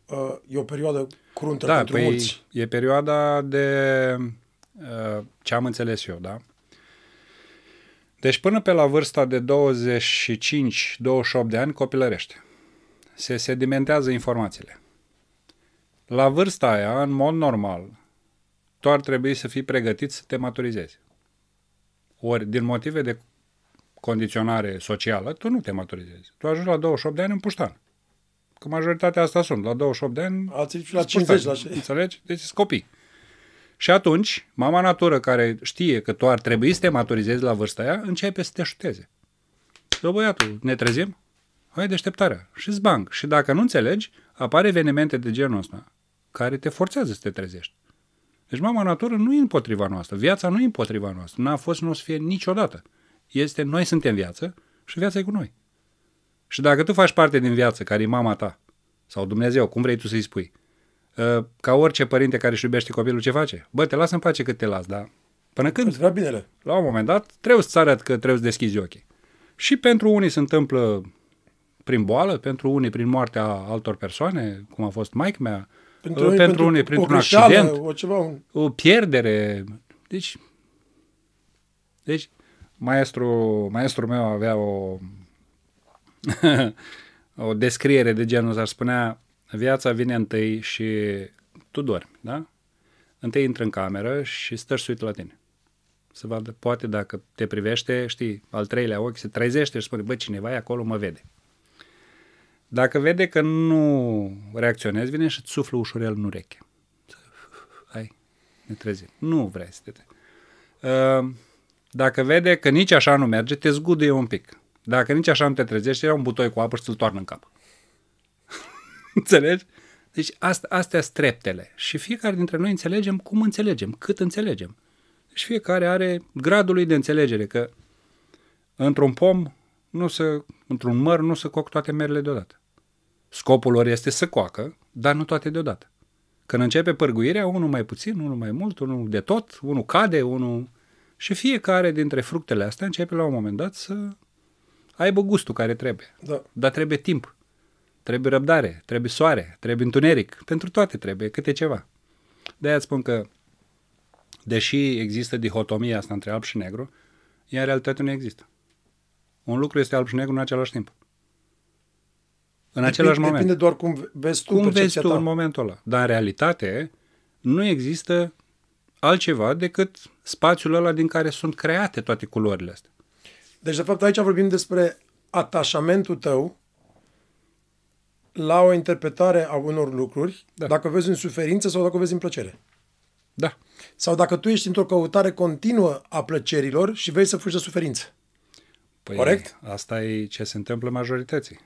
S2: uh, e o perioadă cruntă
S1: Da,
S2: pentru
S1: păi
S2: mulți.
S1: e perioada de uh, ce am înțeles eu, da? Deci până pe la vârsta de 25-28 de ani copilărește. Se sedimentează informațiile. La vârsta aia, în mod normal, tu ar trebui să fii pregătit să te maturizezi. Ori, din motive de condiționare socială, tu nu te maturizezi. Tu ajungi la 28 de ani în puștan. Că majoritatea asta sunt. La 28 de ani
S2: Alții și la
S1: sunt
S2: 50, la
S1: puștani. Înțelegi? Deci sunt copii. Și atunci, mama natură care știe că tu ar trebui să te maturizezi la vârsta aia, începe să te șuteze. Dă băiatul, ne trezim? Hai deșteptarea. și zbang. Și dacă nu înțelegi, apar evenimente de genul ăsta care te forțează să te trezești. Deci mama natură nu e împotriva noastră. Viața nu e împotriva noastră. N-a fost, nu o să fie niciodată. Este, noi suntem viață și viața e cu noi. Și dacă tu faci parte din viață, care e mama ta, sau Dumnezeu, cum vrei tu să-i spui, uh, ca orice părinte care își iubește copilul, ce face? Bă, te lasă în pace cât te las, dar până când?
S2: Îți vrea binele.
S1: La un moment dat, trebuie să-ți arăt că trebuie să deschizi ochii. Și pentru unii se întâmplă prin boală, pentru unii prin moartea altor persoane, cum a fost maică mea, pentru, unii, pentru unii printr-un
S2: o greșeală,
S1: accident,
S2: O ceva, un...
S1: o pierdere. Deci, deci maestru, maestrul meu avea o, (laughs) o descriere de genul ăsta, spunea, viața vine întâi și tu dormi, da? Întâi intră în cameră și stă și se uită la tine. Să vadă, poate dacă te privește, știi, al treilea ochi se trezește și spune, bă, cineva e acolo, mă vede. Dacă vede că nu reacționezi, vine și îți suflă ușurel în ureche. Hai, ne trezim. Nu vrei să te trezi. Uh, Dacă vede că nici așa nu merge, te zguduie un pic. Dacă nici așa nu te trezești, era un butoi cu apă și ți-l toarnă în cap. (laughs) Înțelegi? Deci asta, astea sunt treptele. Și fiecare dintre noi înțelegem cum înțelegem, cât înțelegem. Deci fiecare are gradul lui de înțelegere, că într-un pom, nu se, într-un măr, nu se coc toate merele deodată. Scopul lor este să coacă, dar nu toate deodată. Când începe părguirea, unul mai puțin, unul mai mult, unul de tot, unul cade, unul... Și fiecare dintre fructele astea începe la un moment dat să aibă gustul care trebuie.
S2: Da.
S1: Dar trebuie timp, trebuie răbdare, trebuie soare, trebuie întuneric. Pentru toate trebuie câte ceva. De-aia îți spun că, deși există dihotomia asta între alb și negru, ea în realitate nu există. Un lucru este alb și negru în același timp. În același
S2: depinde,
S1: moment.
S2: Depinde doar cum vezi tu
S1: Cum vezi
S2: percepția
S1: tu
S2: ta.
S1: în momentul ăla. Dar în realitate nu există altceva decât spațiul ăla din care sunt create toate culorile astea.
S2: Deci, de fapt, aici vorbim despre atașamentul tău la o interpretare a unor lucruri,
S1: Da.
S2: dacă o vezi în suferință sau dacă o vezi în plăcere.
S1: Da.
S2: Sau dacă tu ești într-o căutare continuă a plăcerilor și vrei să fugi de suferință.
S1: Păi
S2: Corect?
S1: Asta e ce se întâmplă majorității.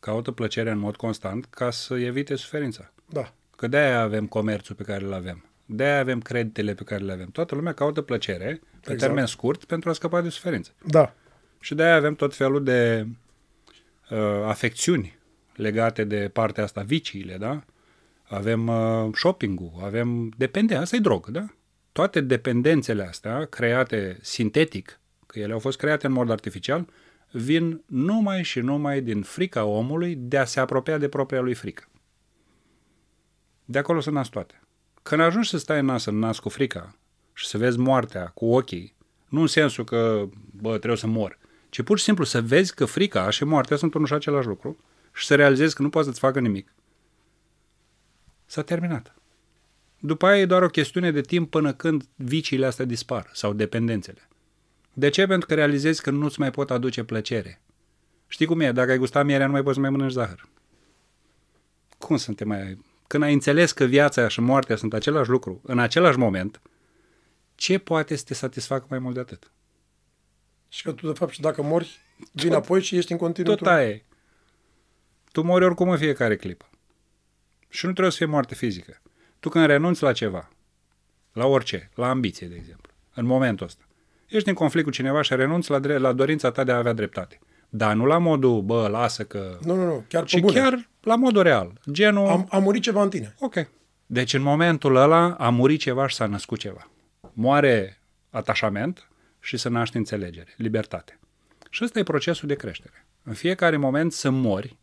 S1: Caută plăcerea în mod constant ca să evite suferința.
S2: Da.
S1: Că de-aia avem comerțul pe care îl avem. De-aia avem creditele pe care le avem. Toată lumea caută plăcere pe
S2: Exact.
S1: termen scurt pentru a scăpa de suferință.
S2: Da.
S1: Și de-aia avem tot felul de uh, afecțiuni legate de partea asta, viciile, da? Avem uh, shopping-ul, avem dependență, asta e drog, da? Toate dependențele astea, create sintetic, că ele au fost create în mod artificial, vin numai și numai din frica omului de a se apropia de propria lui frică. De acolo se nasc toate. Când ajungi să stai în nas în nas cu frica și să vezi moartea cu ochii, nu în sensul că, bă, trebuie să mor, ci pur și simplu să vezi că frica și moartea sunt unul și același lucru și să realizezi că nu poți să-ți facă nimic, s-a terminat. După aia e doar o chestiune de timp până când viciile astea dispar sau dependențele. De ce? Pentru că realizezi că nu-ți mai pot aduce plăcere. Știi cum e? Dacă ai gustat mierea, nu mai poți să mai mănânci zahăr. Cum să te mai... Când ai înțeles că viața și moartea sunt același lucru, în același moment, ce poate să te satisfacă mai mult de atât?
S2: Și că tu, de fapt, și dacă mori, vin apoi și ești în continuu.
S1: Tot aia e. Tu mori oricum în fiecare clipă. Și nu trebuie să fie moarte fizică. Tu când renunți la ceva, la orice, la ambiție, de exemplu, în momentul ăsta, ești în conflict cu cineva și renunți la, dre- la dorința ta de a avea dreptate. Dar nu la modul, bă, lasă că...
S2: Nu, nu, nu, chiar pe
S1: Și
S2: bune.
S1: chiar la modul real. Genul...
S2: Am, am murit ceva în tine.
S1: Ok. Deci în momentul ăla a murit ceva și s-a născut ceva. Moare atașament și se naște înțelegere, libertate. Și ăsta e procesul de creștere. În fiecare moment să mori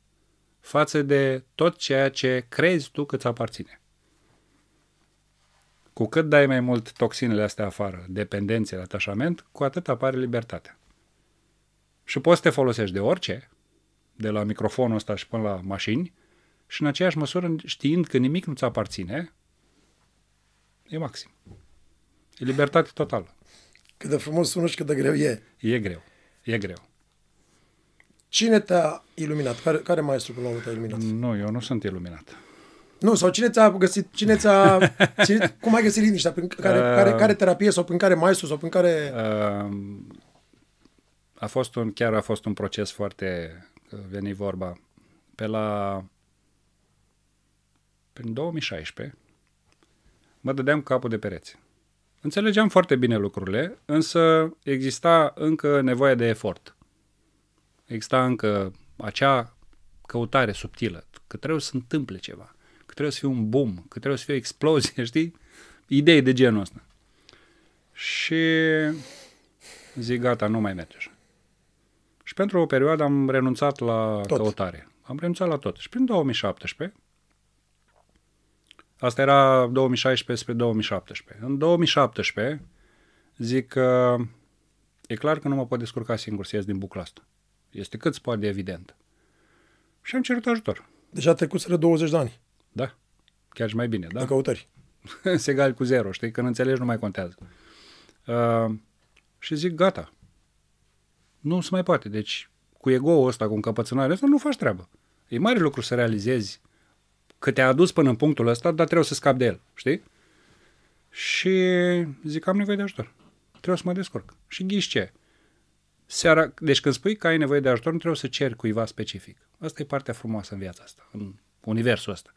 S1: față de tot ceea ce crezi tu că ți aparține. Cu cât dai mai mult toxinele astea afară, dependențe, atașament, cu atât apare libertatea. Și poți să te folosești de orice, de la microfonul ăsta și până la mașini, și în aceeași măsură, știind că nimic nu ți aparține, e maxim. E libertate totală.
S2: Cât de frumos sună și cât de greu e.
S1: E greu. E greu.
S2: Cine te-a iluminat? Care, care maestru până la urmă te-a iluminat?
S1: Nu, eu nu sunt iluminat.
S2: Nu, sau cine ți-a găsit, cine ți-a, (laughs) cine, cum ai găsit liniștea? Prin care,
S1: Uh.
S2: care, care terapie sau prin care maestru sau prin care...
S1: Uh, a fost un, chiar a fost un proces foarte, că veni vorba, pe la, prin 2016, mă dădeam capul de pereți. Înțelegeam foarte bine lucrurile, însă exista încă nevoie de efort. Exista încă acea căutare subtilă, că trebuie să întâmple ceva, că trebuie să fie un boom, că trebuie să fie o explozie, (laughs) știi? Idei de genul ăsta. Și zic, gata, nu mai merge așa. Și pentru o perioadă am renunțat la
S2: Tot.
S1: căutare. Am renunțat la tot. Și prin 2017, asta era 2016 spre 2017. În 2017 zic că e clar că nu mă pot descurca singur să ies din bucla asta. Este cât se poate de evident. Și am cerut ajutor.
S2: Deja trecuseră 20 de ani
S1: Da. Chiar și mai bine, da?
S2: de căutări. (laughs)
S1: se egal cu zero, știi? Când înțelegi nu mai contează. Uh, și zic, gata. Nu se mai poate. Deci, cu ego-ul ăsta, cu încăpățânarea asta, nu faci treabă. E mare lucru să realizezi că te-a adus până în punctul ăsta, dar trebuie să scapi de el, știi? Și zic, am nevoie de ajutor. Trebuie să mă descurc. Și ghiși ce? Seara, deci când spui că ai nevoie de ajutor, nu trebuie să ceri cuiva specific. Asta e partea frumoasă în viața asta, în universul ăsta.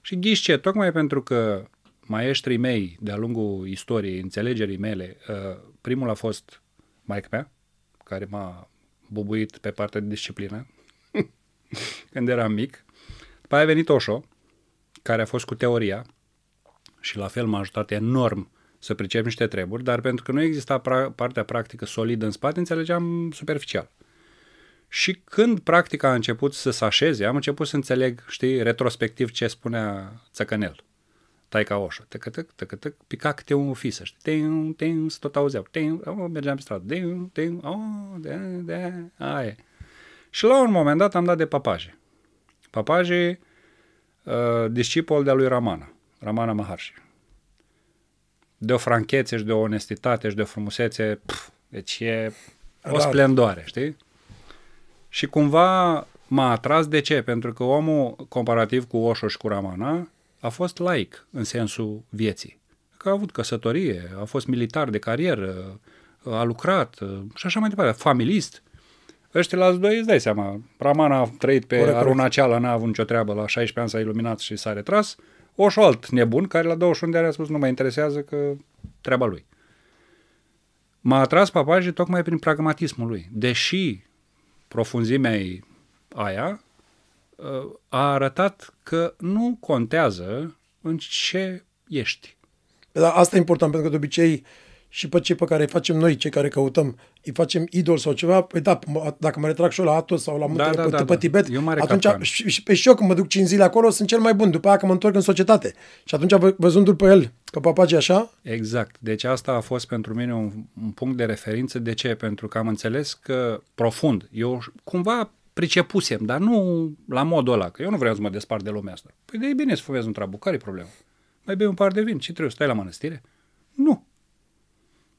S1: Și ghiși ce? Tocmai pentru că maestrii mei de-a lungul istoriei, înțelegerii mele, uh, primul a fost maică mea, care m-a bubuit pe partea de disciplină (laughs) când eram mic. După aia a venit Oșo, care a fost cu teoria și la fel m-a ajutat enorm să pricep niște treburi, dar pentru că nu exista pra- partea practică solidă în spate, înțelegeam superficial. Și când practica a început să se așeze, am început să înțeleg, știi, retrospectiv ce spunea Țăcănel, taica Oșo. Tăcă-tăc, tăcă-tăc, pica câte un fisă, știi, ting, ting, să tot auzeau, ting, oh, mergeam pe stradă, ting, ting, oh, de, de, aia. Și la un moment dat am dat de papaje. Papaje, uh, discipol de-a lui Ramana, Ramana Maharshi. De o franchețe și de o onestitate și de o frumusețe, pf, deci e o
S2: Rar.
S1: splendoare, știi? Și cumva m-a atras de ce? Pentru că omul, comparativ cu Osho și cu Ramana, a fost laic în sensul vieții. Că a avut căsătorie, a fost militar de carieră, a lucrat și așa mai departe, familist. Ăștia la doi îți dai seama, Ramana a trăit pe
S2: Corect,
S1: arunaceală, n-a avut nicio treabă, la 16 ani s-a iluminat și s-a retras. Osho alt nebun, care la 21 de ani a spus nu mă interesează că treaba lui. M-a atras papajii tocmai prin pragmatismul lui. Deși profunzimea ei aia uh, a arătat că nu contează în ce ești.
S2: Dar asta e important, pentru că de obicei și pe cei pe care îi facem noi, cei care căutăm, îi facem idol sau ceva, păi da, mă- dacă mă retrag și eu la Atos sau la muntele
S1: da,
S2: pe,
S1: da,
S2: pe
S1: da.
S2: Tibet,
S1: E un mare
S2: atunci,
S1: capcan.
S2: și, și, pe și eu când mă duc 5 zile acolo, sunt cel mai bun, după aia că mă întorc în societate. Și atunci, vă- văzându-l pe el, că papagii așa,
S1: Exact. Deci asta a fost pentru mine un, un punct de referință. De ce? Pentru că am înțeles că profund, eu cumva pricepusem, dar nu la modul ăla, că eu nu vreau să mă despart de lumea asta. Păi de e bine să fumezi un trabuc, care e problema? Mai bei un par de vin, ce trebuie, stai la mănăstire? Nu.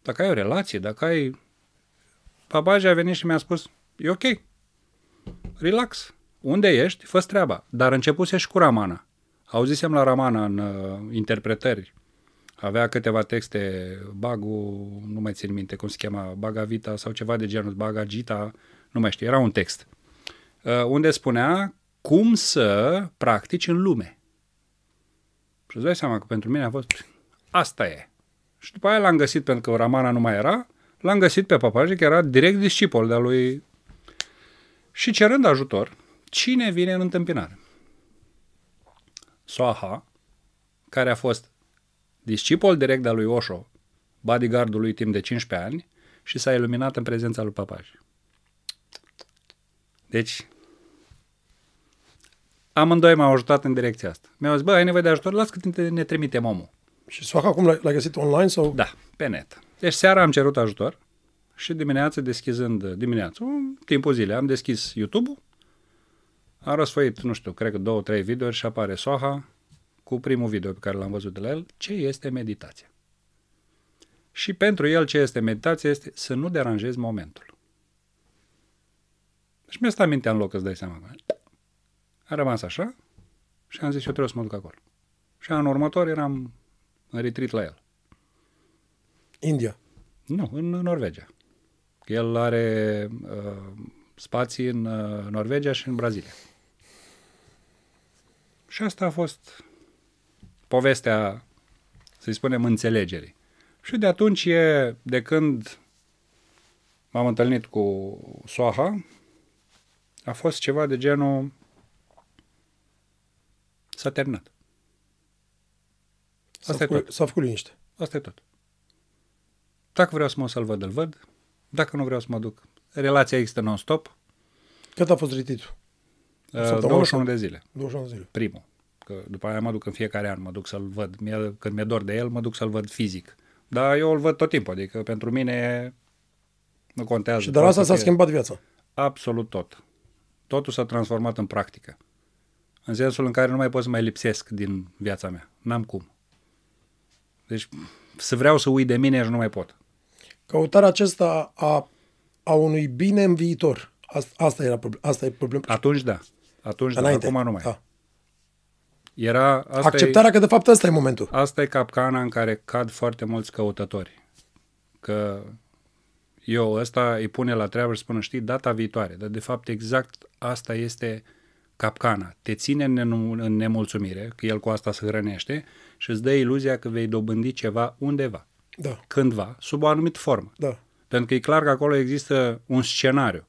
S1: Dacă ai o relație, dacă ai... Papaja a venit și mi-a spus, e ok, relax, unde ești, fă treaba. Dar începuse și cu Ramana. Auzisem la Ramana în uh, interpretări, avea câteva texte, Bagu, nu mai țin minte cum se chema, Bagavita sau ceva de genul, Bagagita, nu mai știu, era un text, uh, unde spunea cum să practici în lume. Și îți dai seama că pentru mine a fost, asta e. Și după aia l-am găsit, pentru că Ramana nu mai era, l-am găsit pe Papaji, că era direct discipol de-a lui Și cerând ajutor, cine vine în întâmpinare? Soaha, care a fost discipol direct al lui Osho, bodyguardul lui timp de 15 ani, și s-a iluminat în prezența lui Papaji. Deci, amândoi m-au ajutat în direcția asta. Mi-au zis, bă, ai nevoie de ajutor, las că te- ne trimitem omul.
S2: Și Soaha acum l-ai, l-ai găsit online sau?
S1: Da, pe net. Deci seara am cerut ajutor și dimineața deschizând, dimineața, în timpul zilei, am deschis YouTube-ul, am răsfoit, nu știu, cred că două, trei videouri și apare Soha cu primul video pe care l-am văzut de la el, ce este meditația. Și pentru el ce este meditația este să nu deranjezi momentul. Și mi-a stat mintea în loc, îți dai seama. A rămas așa și am zis, eu trebuie să mă duc acolo. Și anul următor eram în retreat la el.
S2: India.
S1: Nu, în Norvegia. El are uh, spații în uh, Norvegia și în Brazilia. Și asta a fost povestea, să-i spunem, înțelegerii. Și de atunci e, de când m-am întâlnit cu Soaha, a fost ceva de genul s-a terminat.
S2: S-a
S1: Asta e
S2: făcut,
S1: tot.
S2: s-a făcut liniște.
S1: Asta e tot. Dacă vreau să mă să-l văd, îl văd. Dacă nu vreau să mă duc. Relația există non-stop.
S2: Cât a fost retreat
S1: Uh,
S2: săptămână
S1: 21
S2: sau-
S1: de zile.
S2: 21 zile.
S1: Primul. Că după aia mă duc în fiecare an, mă duc să-l văd. Mie, când mi-e dor de el, mă duc să-l văd fizic. Dar eu îl văd tot timpul, adică pentru mine nu contează.
S2: Și de la asta
S1: Poate
S2: s-a
S1: să fie-
S2: schimbat viața.
S1: Absolut tot. Totul s-a transformat în practică. În sensul în care nu mai pot să mai lipsesc din viața mea. N-am cum. Deci să vreau să uit de mine și nu mai pot.
S2: Căutarea acesta a, a unui bine în viitor. Asta, asta era problem, asta e problema.
S1: Atunci da. Atunci da,
S2: Înainte.
S1: acum nu mai.
S2: Da.
S1: Era, asta
S2: Acceptarea că de fapt ăsta e momentul.
S1: E, asta e capcana în care cad foarte mulți căutători. Că eu ăsta îi pune la treabă și spune, știi, data viitoare. Dar de fapt exact asta este capcana. Te ține în, nenu- în nemulțumire, că el cu asta se hrănește și îți dă iluzia că vei dobândi ceva undeva,
S2: Da,
S1: cândva, sub o anumită formă.
S2: da.
S1: Pentru că e clar că acolo există un scenariu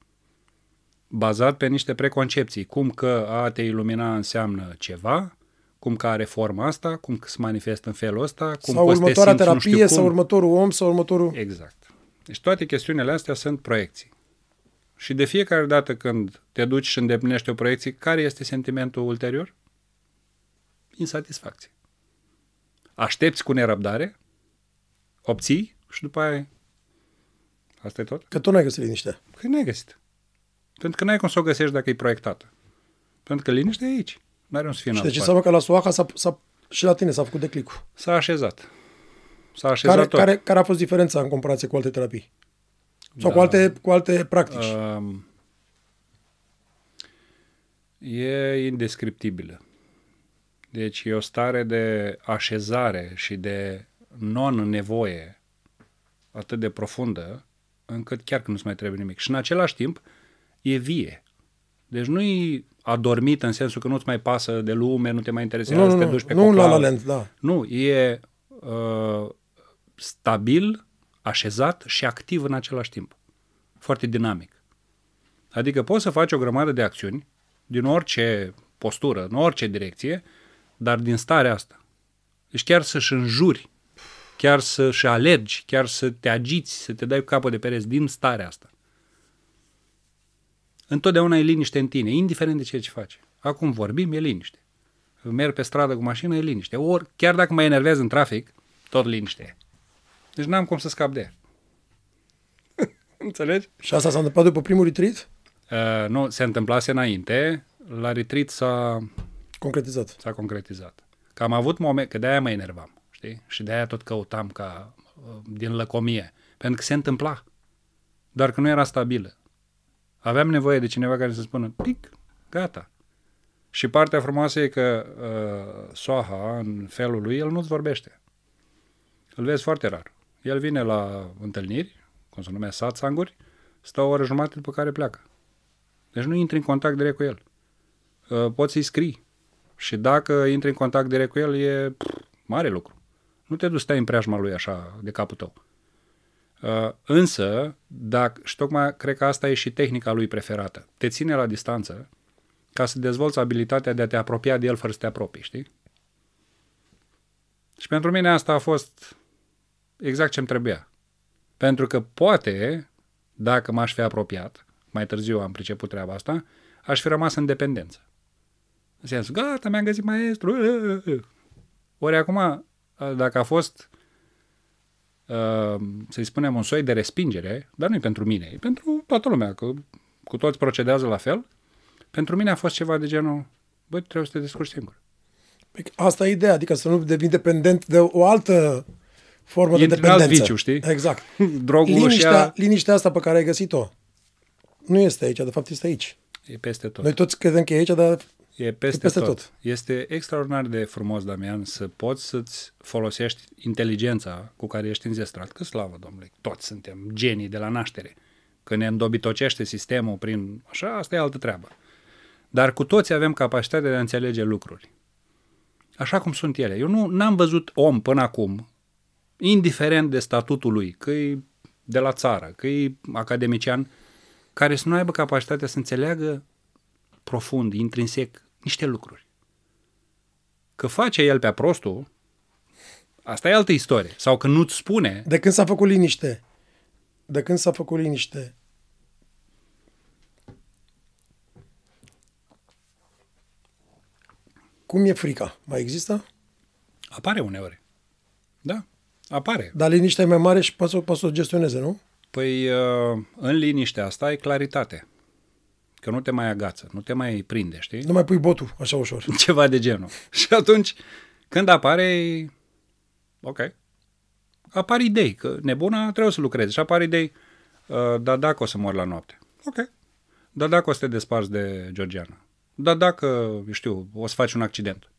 S1: bazat pe niște preconcepții. Cum că a te ilumina înseamnă ceva, cum că are forma asta, cum că se manifestă în felul ăsta, cum
S2: sau
S1: că o să te
S2: următoarea
S1: simți nu
S2: terapie,
S1: știu
S2: sau
S1: cum.
S2: următorul om, sau următorul...
S1: Exact. Deci toate chestiunile astea sunt proiecții. Și de fiecare dată când te duci și îndeplinești o proiecție, care este sentimentul ulterior? Insatisfacție. Aștepți cu nerăbdare, obții și după aia... Asta e tot?
S2: Că tu n-ai găsit liniște.
S1: Că n-ai găsit. Pentru că n-ai cum să o găsești dacă e proiectată. Pentru că liniștea e aici. Nu are un să fie în
S2: Și
S1: altă
S2: deci
S1: parte.
S2: înseamnă că la Soaha s-a, s-a, și la tine s-a făcut declicul.
S1: S-a așezat. S-a așezat
S2: Care,
S1: tot.
S2: care, care a fost diferența în comparație cu alte terapii? Sau
S1: Da.
S2: cu, alte, cu alte practici?
S1: Um, e indescriptibilă. Deci e o stare de așezare și de non-nevoie atât de profundă, încât chiar că nu-ți mai trebuie nimic. Și în același timp e vie. Deci nu e adormit în sensul că nu-ți mai pasă de lume, nu te mai interesează
S2: nu,
S1: să
S2: nu,
S1: te
S2: nu,
S1: duci pe
S2: nu un La La
S1: coclau.
S2: Land, da.
S1: Nu, e uh, stabil, așezat și activ în același timp. Foarte dinamic. Adică poți să faci o grămadă de acțiuni din orice postură, în orice direcție, dar din starea asta. Deci chiar să-și înjuri, chiar să-și alergi, chiar să te agiți, să te dai cu capul de pereți din starea asta. Întotdeauna e liniște în tine, indiferent de ceea ce faci. Acum vorbim, e liniște. Merg pe stradă cu mașină, e liniște. Ori, chiar dacă mă enervez în trafic, tot liniște e. Deci n-am cum să scap de ea. (laughs) Înțelegi?
S2: Și asta s-a întâmplat după primul retreat?
S1: Uh, nu, se întâmplase înainte, la retreat s-a,
S2: Concretizat.
S1: s-a concretizat. Că am avut momente, că de-aia mă enervam, știi? Și de-aia tot căutam ca uh, din lăcomie. Pentru că se întâmpla. Doar că nu era stabilă. Aveam nevoie de cineva care să spună, pic, gata. Și partea frumoasă e că uh, Soaha, în felul lui, el nu-ți vorbește. Îl vezi foarte rar. El vine la întâlniri, cum se numea satsanguri, stă o oră jumătate după care pleacă. Deci nu intri în contact direct cu el. Uh, poți să-i scrii. Și dacă intri în contact direct cu el, e pff, mare lucru. Nu te duci să stai în preajma lui așa de capul tău. Uh, însă, dacă, și tocmai cred că asta e și tehnica lui preferată. Te ține la distanță ca să dezvolți abilitatea de a te apropia de el fără să te apropii, știi? Și pentru mine asta a fost exact ce-mi trebuia. Pentru că poate, dacă m-aș fi apropiat, mai târziu am priceput treaba asta, aș fi rămas în dependență. În sensul, gata, mi-am găsit maestru. Ori acum, dacă a fost, să-i spunem, un soi de respingere, dar nu e pentru mine, e pentru toată lumea, că cu toți procedează la fel, pentru mine a fost ceva de genul, băi, trebuie să te descurci singur.
S2: Păi asta e ideea, adică să nu devii dependent de o altă formă
S1: E
S2: de
S1: alt
S2: dependență.
S1: viciu, știi?
S2: Exact. (laughs)
S1: Drogul și
S2: Liniștea,
S1: ea
S2: liniștea asta pe care ai găsit-o nu este aici, de fapt este aici.
S1: e peste tot.
S2: Noi toți credem că e aici, dar
S1: E peste,
S2: peste
S1: tot.
S2: tot.
S1: Este extraordinar de frumos, Damian, să poți să-ți folosești inteligența cu care ești înzestrat. Că slavă, domnule, toți suntem genii de la naștere. Că ne îndobitocește sistemul prin... Așa, asta e altă treabă. Dar cu toți avem capacitatea de a înțelege lucruri. Așa cum sunt ele. Eu nu am văzut om până acum, indiferent de statutul lui, că e de la țară, că e academician, care să nu aibă capacitatea să înțeleagă profund, intrinsec, niște lucruri. Că face el pe prostul, asta e altă istorie. Sau că nu-ți spune,
S2: de când s-a făcut liniște, de când s-a făcut liniște, cum e frica? Mai există?
S1: apare uneori. Da, apare.
S2: Dar liniștea e mai mare și poate să, poate să o gestioneze, nu?
S1: Păi uh, în liniștea asta e claritate. Că nu te mai agață, nu te mai prinde, știi?
S2: Nu mai pui botul așa ușor. (laughs)
S1: Ceva de genul. (laughs) Și atunci, când apare, e- ok, apar idei, că nebuna trebuie să lucreze și apar idei, uh, da, dacă o să mor la noapte. Ok. Da, dacă o să te desparți de Georgiana. Da, dacă, eu știu, o să faci un accident.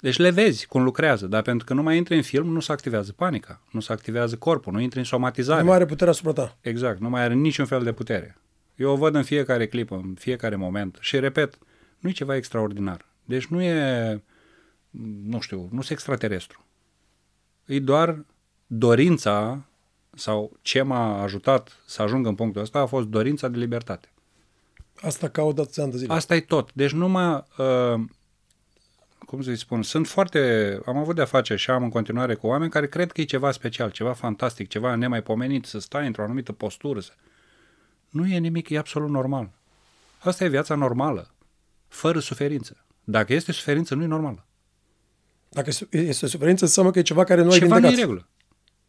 S1: Deci le vezi cum lucrează, dar pentru că nu mai intri în film, nu se activează panica, nu se activează corpul, nu intri în somatizare.
S2: Nu mai are puterea asupra ta.
S1: Exact, nu mai are niciun fel de putere. Eu o văd în fiecare clip, în fiecare moment și repet, nu e ceva extraordinar. Deci nu e, nu știu, nu se extraterestru. E doar dorința sau ce m-a ajutat să ajung în punctul ăsta a fost dorința de libertate.
S2: Asta caut atâția ani de zile.
S1: Asta e tot. Deci numai, uh, cum să-i spun, sunt foarte, am avut de-a face și am în continuare cu oameni care cred că e ceva special, ceva fantastic, ceva nemaipomenit, să stai într-o anumită postură. Să... Nu e nimic, e absolut normal. Asta e viața normală, fără suferință. Dacă este suferință, nu e normală.
S2: Dacă este suferință, înseamnă că e ceva care nu ai
S1: ceva nu e în
S2: vindecat.
S1: regulă.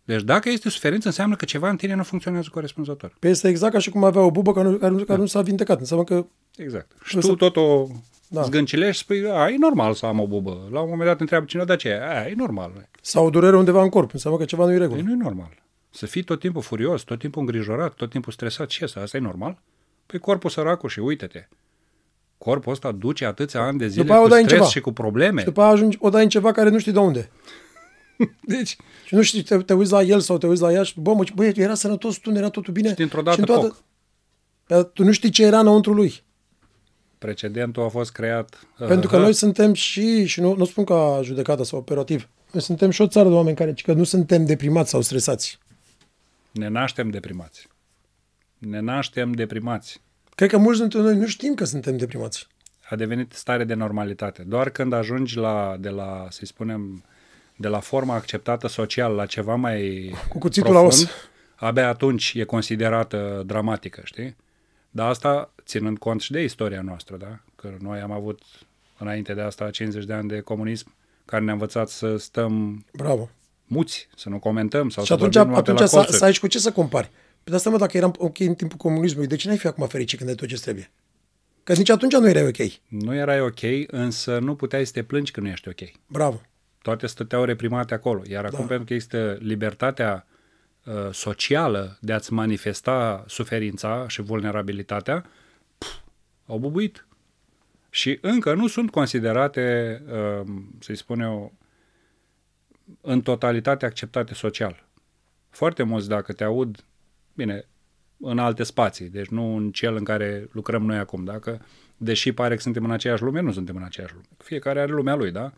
S1: Deci dacă este suferință, înseamnă că ceva în tine nu funcționează corespunzător.
S2: Pe este exact ca și cum avea o bubă care nu, care nu, care nu s-a vindecat. Înseamnă că
S1: Exact. Și
S2: Trebuie
S1: tu
S2: să-
S1: tot o
S2: Da.
S1: da. zgâncilești și spui, a, e normal să am o bubă. La un moment dat întreabă cineva, de ce? A, e normal.
S2: sau o durere undeva în corp. Înseamnă că ceva nu e în
S1: Păi
S2: regulă.
S1: nu e normal. Să fii tot timpul furios, tot timpul îngrijorat, tot timpul stresat. Ce asta? Asta e normal? Păi corpul săracul și uite-te. Corpul ăsta duce atâția ani de zile
S2: După aia o
S1: cu
S2: dai în
S1: stres
S2: ceva.
S1: și cu probleme.
S2: Și după aia ajungi, o dai în ceva care nu știi de unde. (laughs)
S1: Deci,
S2: Și nu știi, te, te uiți la el sau te uiți la ea și, bă, mă, băi, era sănătos, tu era totul bine.
S1: Și dintr-o dată,
S2: și în
S1: poc.
S2: Dar tu nu știi ce era înăuntru lui.
S1: precedentul a fost creat.
S2: Pentru că
S1: Aha.
S2: noi suntem și, și nu, nu spun ca judecată sau operativ, noi suntem și o țară de oameni care că nu suntem deprimați sau stresați.
S1: Ne naștem deprimați. Ne naștem deprimați.
S2: Cred că mulți dintre noi nu știm că suntem deprimați.
S1: a devenit stare de normalitate. Doar când ajungi la, de la, să spunem, de la forma acceptată social la ceva mai
S2: Cu cuțitul la os.
S1: abia atunci e considerată dramatică, știi? Dar asta ținând cont și de istoria noastră, da? Că noi am avut înainte de asta 50 de ani de comunism care ne-a învățat să stăm
S2: Bravo.
S1: Muți, să nu comentăm sau
S2: Și
S1: să
S2: atunci,
S1: vorbim numai pe
S2: atunci
S1: la
S2: să,
S1: colțuri.
S2: să ai și cu ce să compari. Pe de asta, mă, dacă eram ok în timpul comunismului, de ce n-ai fi acum fericit când ai tot ce trebuie? Că nici atunci nu erai ok.
S1: Nu erai ok, însă nu puteai să te plângi că nu ești ok.
S2: Bravo.
S1: toate stăteau reprimate acolo. Iar acum,
S2: Da.
S1: pentru că există libertatea uh, socială de a-ți manifesta suferința și vulnerabilitatea, pf, au bubuit. Și încă nu sunt considerate, uh, să-i spun eu, în totalitate acceptate social. Foarte mulți, dacă te aud, bine, în alte spații, deci nu în cel în care lucrăm noi acum, dacă, deși pare că suntem în aceeași lume, nu suntem în aceeași lume. Fiecare are lumea lui, da?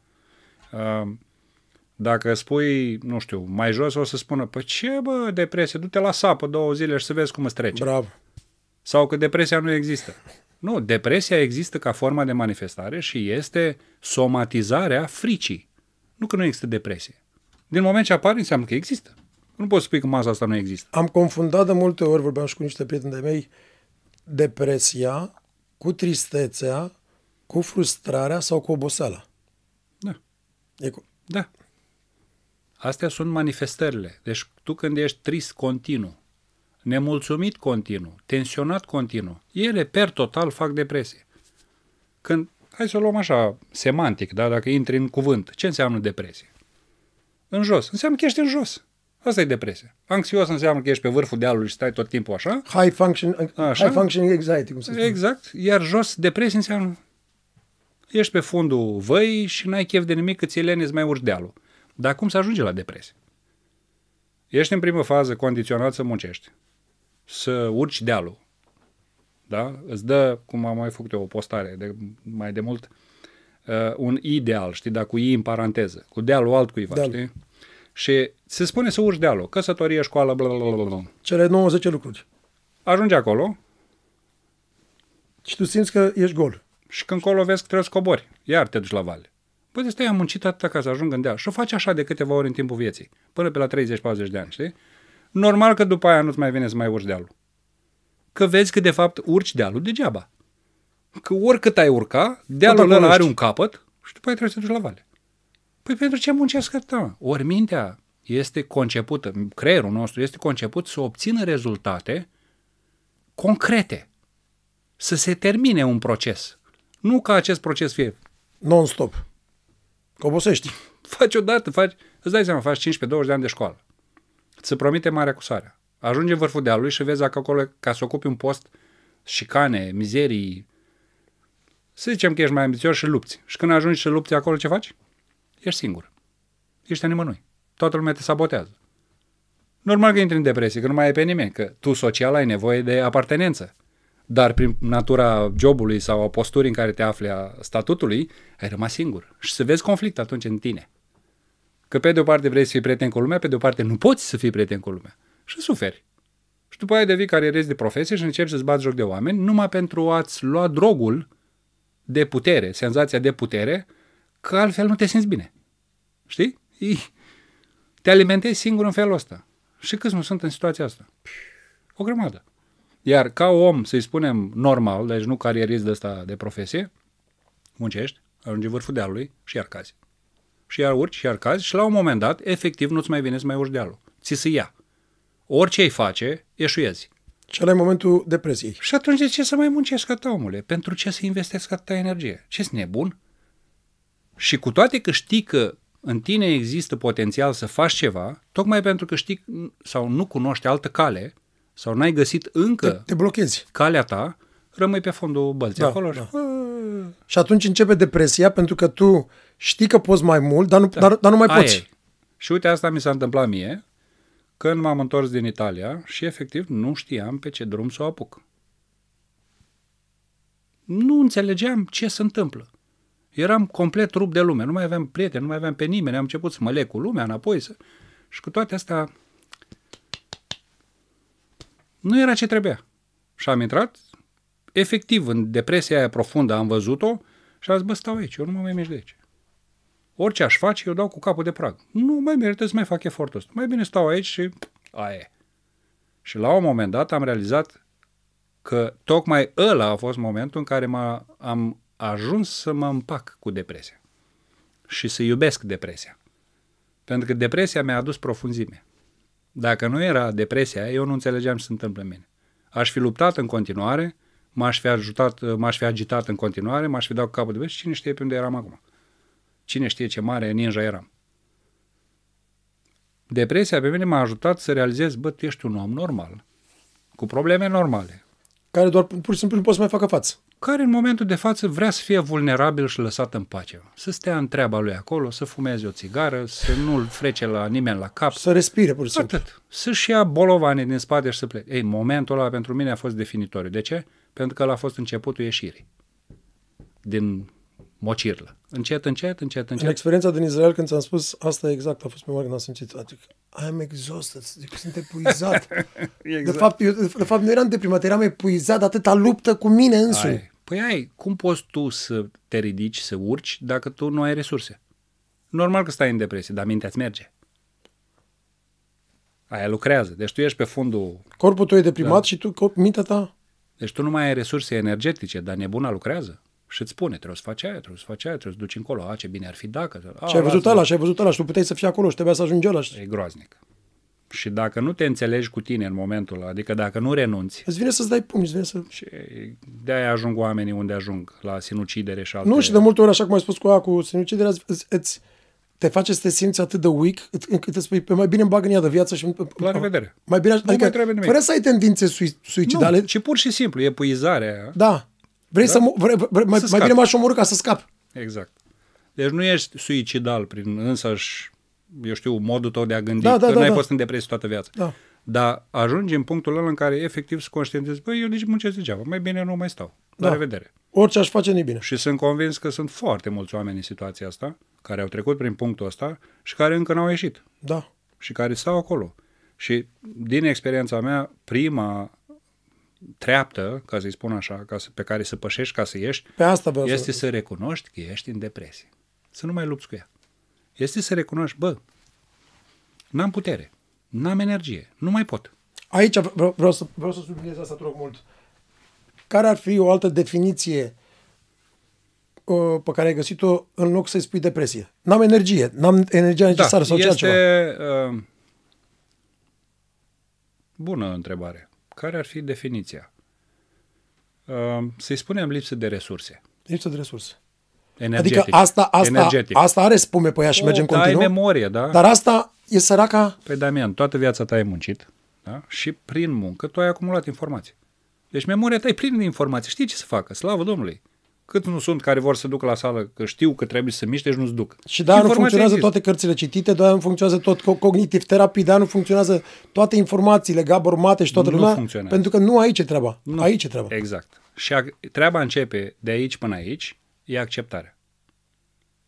S1: Uh, Dacă spui, nu știu, mai jos, o să spună, păi ce bă, depresie, du-te la sapă două zile și să vezi cum îți trece.
S2: Bravo.
S1: Sau că depresia nu există. Nu, depresia există ca formă de manifestare și este somatizarea fricii. Nu că nu există depresie. Din moment ce apare, înseamnă că există. Nu poți spui că masa asta nu există.
S2: Am confundat de multe ori, vorbeam și cu niște prieteni de mei, depresia cu tristețea, cu frustrarea sau cu oboseala.
S1: Da.
S2: E cu...
S1: Da. Astea sunt manifestările. Deci tu când ești trist continuu, nemulțumit continuu, tensionat continuu, ele per total fac depresie. Când, hai să o luăm așa, semantic, da? dacă intri în cuvânt, ce înseamnă depresie? În jos. Înseamnă că ești în jos. Asta e depresia. Anxios înseamnă că ești pe vârful dealului și stai tot timpul așa.
S2: High, function,
S1: Așa.
S2: high functioning anxiety, cum se spune.
S1: Exact. Iar jos, depresie înseamnă ești pe fundul văii și n-ai chef de nimic, că ți-e lene să mai urci dealul. Dar cum să ajunge la depresie? Ești în primă fază condiționat să muncești, să urci dealul. Da? Îți dă, cum am mai făcut eu o postare de, mai de mult, uh, un ideal, știi, dar cu i în paranteză, cu dealul altcuiva,
S2: Deal.
S1: știi? Și se spune să urci dealul, căsătorie, școală, bla, bla, bla, bla.
S2: Cele 90 lucruri.
S1: Ajungi acolo
S2: Și tu simți că ești gol.
S1: și când colo vezi că trebuie să cobori, iar te duci la vale. Păi de stai, am muncit atâta ca să ajung în deal. Și o faci așa de câteva ori în timpul vieții, până pe la 30-40 de ani, știi? Normal că după aia nu-ți mai vine să mai urci dealul. Că vezi că de fapt urci dealul degeaba. Că oricât ai urca, dealul
S2: acolo
S1: ăla are
S2: ești.
S1: un capăt și după aia trebuie să te duci la vale. Păi pentru ce muncesc atâta? mă? Ori mintea este concepută, creierul nostru este conceput să obțină rezultate concrete. Să se termine un proces. Nu ca acest proces fie
S2: Non-stop. Că obosești.
S1: faci odată, faci, îți dai seama, faci 15-20 de ani de școală. Ți promite marea cu sarea. Ajungi în vârful dealului și vezi dacă acolo, ca să ocupi un post, șicane, mizerii, să zicem că ești mai ambițios și lupți. Și când ajungi și lupți acolo, ce faci? Ești singur. Ești a nimănui. Toată lumea te sabotează. Normal că intri în depresie, că nu mai ai pe nimeni, că tu social ai nevoie de apartenență. Dar prin natura jobului sau a posturii în care te afli a statutului, ai rămas singur. Și să vezi conflict atunci în tine. Că pe de o parte vrei să fii prieten cu lumea, pe de o parte nu poți să fii prieten cu lumea. Și suferi. Și după aia devii carierist de profesie și începi să-ți bați joc de oameni numai pentru a-ți lua drogul de putere, senzația de putere, că altfel nu te simți bine. Știi? Ii. Te alimentezi singur în felul ăsta. Și câți nu sunt în situația asta? O grămadă. Iar ca om, să-i spunem normal, deci nu carierist de ăsta de profesie, muncești, ajungi în vârful dealului și iar cazi. Și iar urci și iar cazi și la un moment dat, efectiv, nu-ți mai vine să mai urci dealul. Ți se ia. Orice îi face, eșuezi.
S2: Și ăla e momentul depresiei.
S1: Și atunci de ce să mai muncesc atâta, omule? Pentru ce să investesc atâta energie? ce sunt nebun? Și cu toate că știi că în tine există potențial să faci ceva, tocmai pentru că știi sau nu cunoști altă cale, sau n-ai găsit încă
S2: Te, te blochezi.
S1: calea ta, rămâi pe fondul bălții
S2: Da,
S1: acolo
S2: da.
S1: și... "Bă,
S2: Și atunci începe depresia pentru că tu știi că poți mai mult, dar nu, da. dar, dar nu mai
S1: Aia
S2: poți.
S1: e. Și uite, asta mi s-a întâmplat mie când m-am întors din Italia și efectiv nu știam pe ce drum să o apuc. Nu înțelegeam ce se întâmplă. Eram complet rupt de lume, nu mai aveam prieteni, nu mai aveam pe nimeni, am început să mă leg cu lumea înapoi să... și cu toate astea nu era ce trebuia. Și am intrat, efectiv, în depresia aia profundă am văzut-o și am zis, bă, stau aici, eu nu mă mai mișc de aici. Orice aș face, eu dau cu capul de prag. Nu mai merită să mai fac efortul ăsta. Mai bine stau aici și aia e. Și la un moment dat am realizat că tocmai ăla a fost momentul în care m-a, am ajuns să mă împac cu depresia. Și să iubesc depresia. Pentru că depresia mi-a adus profunzime. Dacă nu era depresia, eu nu înțelegeam ce se întâmplă în mine. Aș fi luptat în continuare, m-aș fi, ajutat, m-aș fi agitat în continuare, m-aș fi dat cu capul de vest și cine știe pe unde eram acum. Cine știe ce mare ninja eram. Depresia pe mine m-a ajutat să realizez, bă, tu ești un om normal, cu probleme normale,
S2: Care doar pur și simplu nu poți să mai facă față.
S1: care în momentul de față vrea să fie vulnerabil și lăsat în pace. Să stea în treaba lui acolo, să fumeze o țigară, să nu-l frece la nimeni la cap.
S2: Să respire, pur și simplu.
S1: Atât. Să-și ia bolovanii din spate și să plece. Ei, momentul ăla pentru mine a fost definitoriu. De ce? Pentru că ăla a fost începutul ieșirii din mocirlă. Încet, încet, încet, încet.
S2: În experiența din Israel, când ți-am spus, asta exact a fost prima oară când am simțit. Adică, I am exhausted, adică sunt epuizat. (laughs) exact. de, fapt, eu, de fapt, nu eram deprimat, eram epuizat de atâta luptă cu mine însumi.
S1: Ai. Păi ai, cum poți tu să te ridici, să urci, dacă tu nu ai resurse? Normal că stai în depresie, dar mintea îți merge. Aia lucrează. Deci tu ești pe fundul...
S2: Corpul tău e deprimat da. și tu, mintea ta...
S1: Deci tu nu mai ai resurse energetice, dar nebuna lucrează. Și îți spune, trebuie să faci aia, trebuie să faci aia, trebuie să duci încolo. A, ce bine ar fi dacă...
S2: A, și ai văzut ăla, și ai văzut ăla și tu puteai să fii acolo și trebuia să ajungi ăla.
S1: E groaznic. Și dacă nu te înțelegi cu tine în momentul ăla, adică dacă nu renunți...
S2: Îți vine să-ți dai pumni, îți vine să...
S1: Și de-aia ajung oamenii unde ajung, la sinucidere și alte...
S2: Nu, și de multe ori, așa cum ai spus cu aia, cu sinucidere, îți, îți, te face să te simți atât de weak, încât îți spui, pe mai bine îmi bag în ea de viață și...
S1: La revedere.
S2: Mai bine,
S1: nu
S2: adică,
S1: mai trebuie nimic.
S2: fără să ai tendințe sui, suicidale.
S1: Nu, ci pur și simplu, epuizarea.
S2: Da. Vrei da? să... Vrei, vrei, mai, mai bine m-aș omorâ ca să scap.
S1: Exact. Deci nu ești suicidal prin însăși, eu știu, modul tău de a gândi,
S2: Da, da,
S1: că
S2: da,
S1: n-ai
S2: da.
S1: fost în depresie toată viața.
S2: Da.
S1: Dar ajungi în punctul ăla în care efectiv să conștientizezi, băi, eu nici muncesc degeaba, mai bine nu mai stau. La
S2: Da.
S1: revedere.
S2: Orice aș face, nu bine.
S1: Și sunt convins că sunt foarte mulți oameni în situația asta, care au trecut prin punctul ăsta și care încă n-au ieșit
S2: Da.
S1: și care stau acolo. Și din experiența mea, prima treaptă, ca să-i spun așa, ca să, pe care să pășești ca să ieși,
S2: Pe asta vreau
S1: este
S2: să...
S1: să recunoști că ești în depresie. Să nu mai lupți cu ea. Este să recunoști, bă, n-am putere, n-am energie, nu mai pot.
S2: Aici vreau, vreau, să, vreau să subliniez asta, te rog mult. Care ar fi o altă definiție uh, pe care ai găsit-o în loc să-i spui depresie? N-am energie, n-am energia necesară sau ce
S1: Da, este
S2: altceva.
S1: uh, bună întrebare. Care ar fi definiția? Uh, să-i spunem lipsă de resurse.
S2: Lipsă de resurse.
S1: Energetic.
S2: Adică asta, asta,
S1: energetic.
S2: asta are spume pe ea și
S1: O,
S2: merge în
S1: da, ai
S2: continuu.
S1: memorie, da?
S2: Dar asta e săraca...
S1: Păi, Damian, toată viața ta ai muncit da? și prin muncă tu ai acumulat informații. Deci memoria ta e plină de informații. Știi ce să facă, slavă Domnului. Cât nu sunt care vor să ducă la sală, că știu că trebuie să se miște și nu-ți duc.
S2: Și de-aia nu
S1: Informația
S2: funcționează
S1: există.
S2: toate cărțile citite, de-aia nu funcționează tot co- cognitiv terapii, de-aia nu funcționează toate informațiile, Gabor Mate și toată
S1: Nu
S2: lumea,
S1: funcționează.
S2: pentru că nu aici e treaba.
S1: Nu.
S2: Aici e treaba.
S1: Exact. Și a, treaba începe de aici până aici, e acceptarea.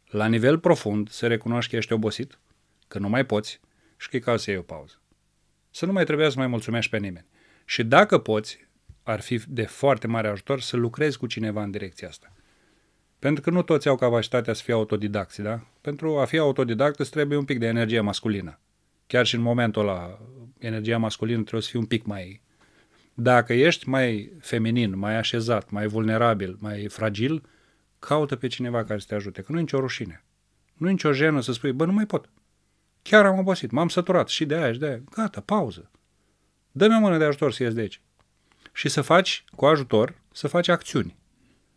S1: La nivel profund, să recunoști că ești obosit, că nu mai poți și că e cazul să iei o pauză. Să nu mai trebuie să mai mulțumești pe nimeni. Și dacă poți, ar fi de foarte mare ajutor să lucrezi cu cineva în direcția asta. Pentru că nu toți au capacitatea să fie autodidacți, da? Pentru a fi autodidact îți trebuie un pic de energie masculină. Chiar și în momentul ăla, energia masculină trebuie să fie un pic mai... Dacă ești mai feminin, mai așezat, mai vulnerabil, mai fragil, caută pe cineva care să te ajute, că nu e nicio rușine. Nu e nicio jenă să spui, bă, nu mai pot. Chiar am obosit, m-am săturat și de aia și de aia. Gata, pauză. Dă-mi o mână de ajutor să ies de aici. Și să faci, cu ajutor, să faci acțiuni.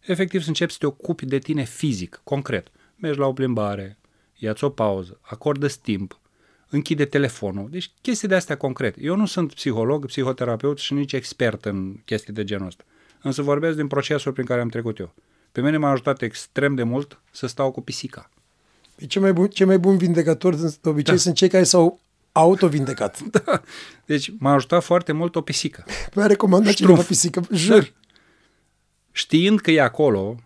S1: Efectiv să începi să te ocupi de tine fizic, concret. Mergi la o plimbare, ia-ți o pauză, acordă timp, închide telefonul. Deci chestii de astea concrete. Eu nu sunt psiholog, psihoterapeut și nici expert în chestii de genul ăsta. Însă vorbesc din procesul prin care am trecut eu. Pe mine m-a ajutat extrem de mult să stau cu pisica.
S2: Păi Cei mai, bun, cei mai buni vindecători de obicei
S1: Da.
S2: sunt cei care s-au autovindecat. (laughs)
S1: Da. Deci m-a ajutat foarte mult o pisică.
S2: Mi-a recomandat
S1: Ștrumf.
S2: cineva pisică, jur.
S1: Știind că e acolo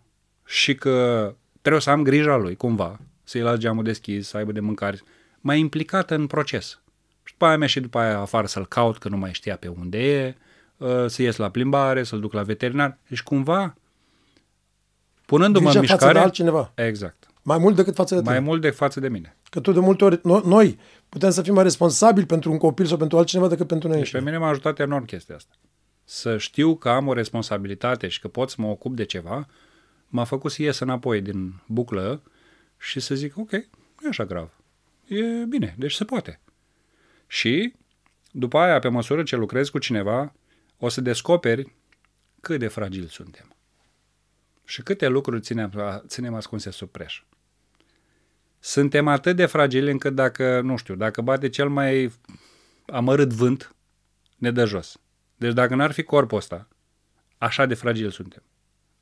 S1: și că trebuie să am grija lui cumva, să-i las geamul deschis, să aibă de mâncare, m-a implicat în proces. Și după aia mi și după aia afară să-l caut, că nu mai știa pe unde e, uh, să ies la plimbare, să-l duc la veterinar. Deci cumva, punându-mă
S2: Grija
S1: în
S2: față
S1: mișcare...
S2: de altcineva.
S1: Exact.
S2: Mai mult decât față de tine.
S1: Mai mult de față de mine.
S2: Că tu de multe ori, no- noi putem să fim mai responsabili pentru un copil sau pentru altcineva decât pentru noi
S1: Deci pe
S2: înșine.
S1: mine m-a ajutat enorm chestia asta. Să știu că am o responsabilitate și că pot să mă ocup de ceva, m-a făcut să ies înapoi din buclă și să zic, ok, nu e așa grav. E bine, deci se poate. Și după aia, pe măsură ce lucrezi cu cineva, o să descoperi cât de fragili suntem. Și câte lucruri ținem, ținem ascunse sub preș. Suntem atât de fragili încât dacă, nu știu, dacă bate cel mai amărât vânt, ne dă jos. Deci dacă n-ar fi corpul ăsta, așa de fragil suntem.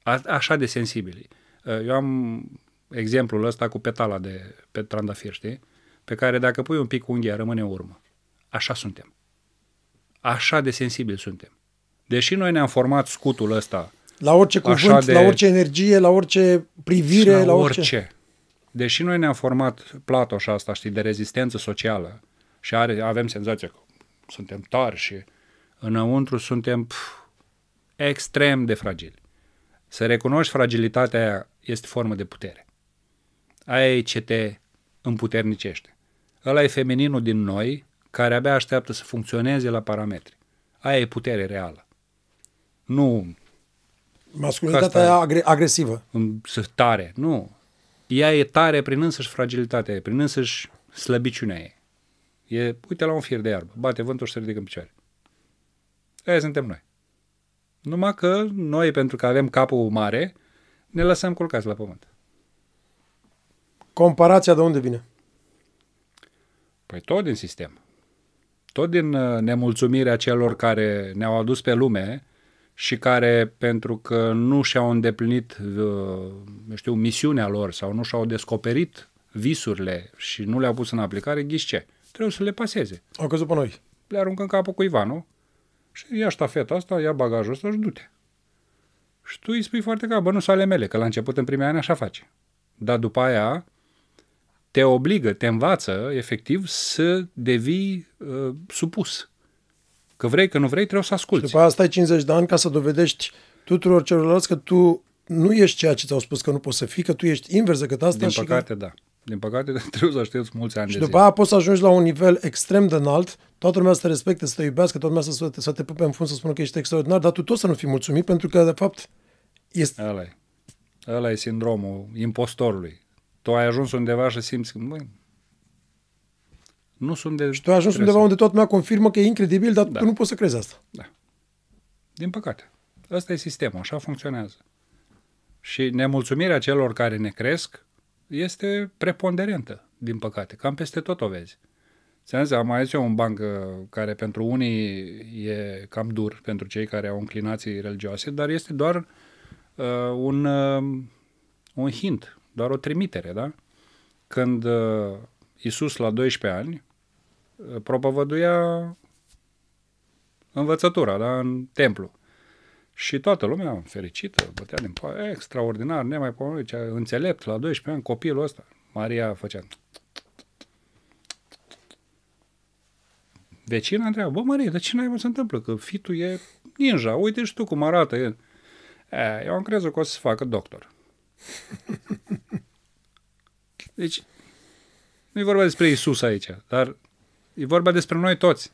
S1: A, așa de sensibili. Eu am exemplul ăsta cu petala de pe trandafir, știi? Pe care dacă pui un pic unghia, rămâne în urmă. Așa suntem. Așa de sensibili suntem. Deși noi ne-am format scutul ăsta
S2: La orice cuvânt,
S1: Așa de-
S2: la orice energie, la orice privire,
S1: Și
S2: la, orice.
S1: orice. Deși noi ne-am format platoșa asta, știi, de rezistență socială și are, avem senzația că suntem tari și înăuntru suntem pf, extrem de fragili. Să recunoști fragilitatea aia este formă de putere. Aia e ce te împuternicește. Ăla e femininul din noi care abia așteaptă să funcționeze la parametri. Aia e putere reală. Nu
S2: Masculinitatea
S1: Asta-
S2: aia agre- agresivă.
S1: în- să tare. Nu. Ea e tare prin însăși fragilitatea ei, prin însăși slăbiciunea ei. E, uite la un fir de iarbă, bate vântul și se ridică în picioare. Aia suntem noi. Numai că noi, pentru că avem capul mare, ne lăsăm culcați la pământ.
S2: Comparația de unde vine?
S1: Păi tot din sistem. Tot din uh, nemulțumirea celor care ne-au adus pe lume și care, pentru că nu și-au îndeplinit, uh, eu știu, misiunea lor sau nu și-au descoperit visurile și nu le-au pus în aplicare, ghiși ce? Trebuie să le paseze.
S2: Au căzut pe noi.
S1: Le aruncă în capul cuiva, nu? Și ia ștafeta asta, ia bagajul ăsta și du-te. Și tu îi spui foarte clar, bă, nu sunt ale mele, că la început, în primii ani, așa face. Dar după aia te obligă, te învață, efectiv, să devii uh, supus. Că vrei, că nu vrei, trebuie să asculți.
S2: După aia stai 50 de ani ca să dovedești tuturor celorlalți că tu nu ești ceea ce ți-au spus că nu poți să fii, că tu ești invers decât asta
S1: Din
S2: și,
S1: păcate, da. Din păcate, (laughs) trebuie să aștepți mulți ani
S2: că, și
S1: de
S2: după
S1: zile.
S2: aia poți să ajungi la un nivel extrem de înalt, toată lumea să te respecte, să te iubească, toată lumea să te, să te pupe în fund, să spună că ești extraordinar, dar tu tot să nu fii mulțumit pentru că, de fapt, este...
S1: Ăla e. Ăla e sindromul impostorului. Tu ai ajuns undeva și simți că, măi, nu sunt de...
S2: Și tu ai ajuns undeva unde toată lumea confirmă că e incredibil, dar
S1: Da.
S2: tu nu poți să crezi asta.
S1: Din păcate. Ăsta e sistemul, așa funcționează. Și nemulțumirea celor care ne cresc este preponderentă, din păcate. Cam peste tot o vezi. Ți-am zis, am mai zis eu un banc uh, care pentru unii e cam dur, pentru cei care au inclinații religioase, dar este doar uh, un, uh, un hint, doar o trimitere, da? Când uh, Isus la 12 ani uh, propovăduia învățătura, da, în templu. Și toată lumea fericită, bătea din poa, extraordinar, nemaipomenit, cea înțelept, la 12 ani, copilul ăsta. Maria făcea... Vecina întreabă, bă, Maria, dar ce naiba se întâmplă? Că fitul e ninja, uite și tu cum arată el. E, eu am crezut că o să se facă doctor. Deci, nu e vorba despre Isus aici, dar e vorba despre noi toți.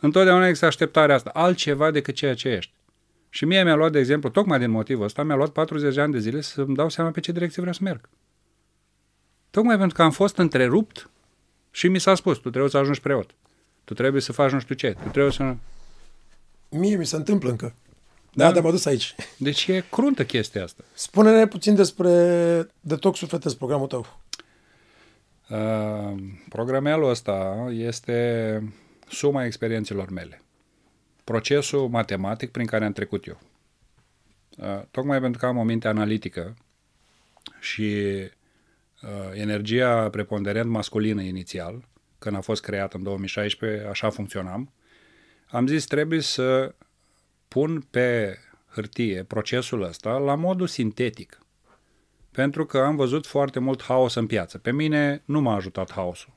S1: Întotdeauna există așteptarea asta, altceva decât ceea ce ești. Și mie mi-a luat, de exemplu, tocmai din motivul ăsta, mi-a luat 40 de ani de zile să-mi dau seama pe ce direcție vreau să merg. Tocmai pentru că am fost întrerupt și mi s-a spus, tu trebuie să ajungi preot. Tu trebuie să faci nu știu ce. Tu trebuie să...
S2: Mie mi se întâmplă încă.
S1: Da.
S2: Da, de m-a dus aici.
S1: Deci e cruntă chestia asta.
S2: Spune-ne puțin despre detox sufletesc, programul tău.
S1: Uh, programelul ăsta este suma experiențelor mele. Procesul matematic prin care am trecut eu. Uh, tocmai pentru că am o minte analitică și uh, energia preponderent masculină inițial, când a fost creat în 2016, așa funcționam, am zis trebuie să pun pe hârtie procesul ăsta la modul sintetic. Pentru că am văzut foarte mult haos în piață. Pe mine nu m-a ajutat haosul.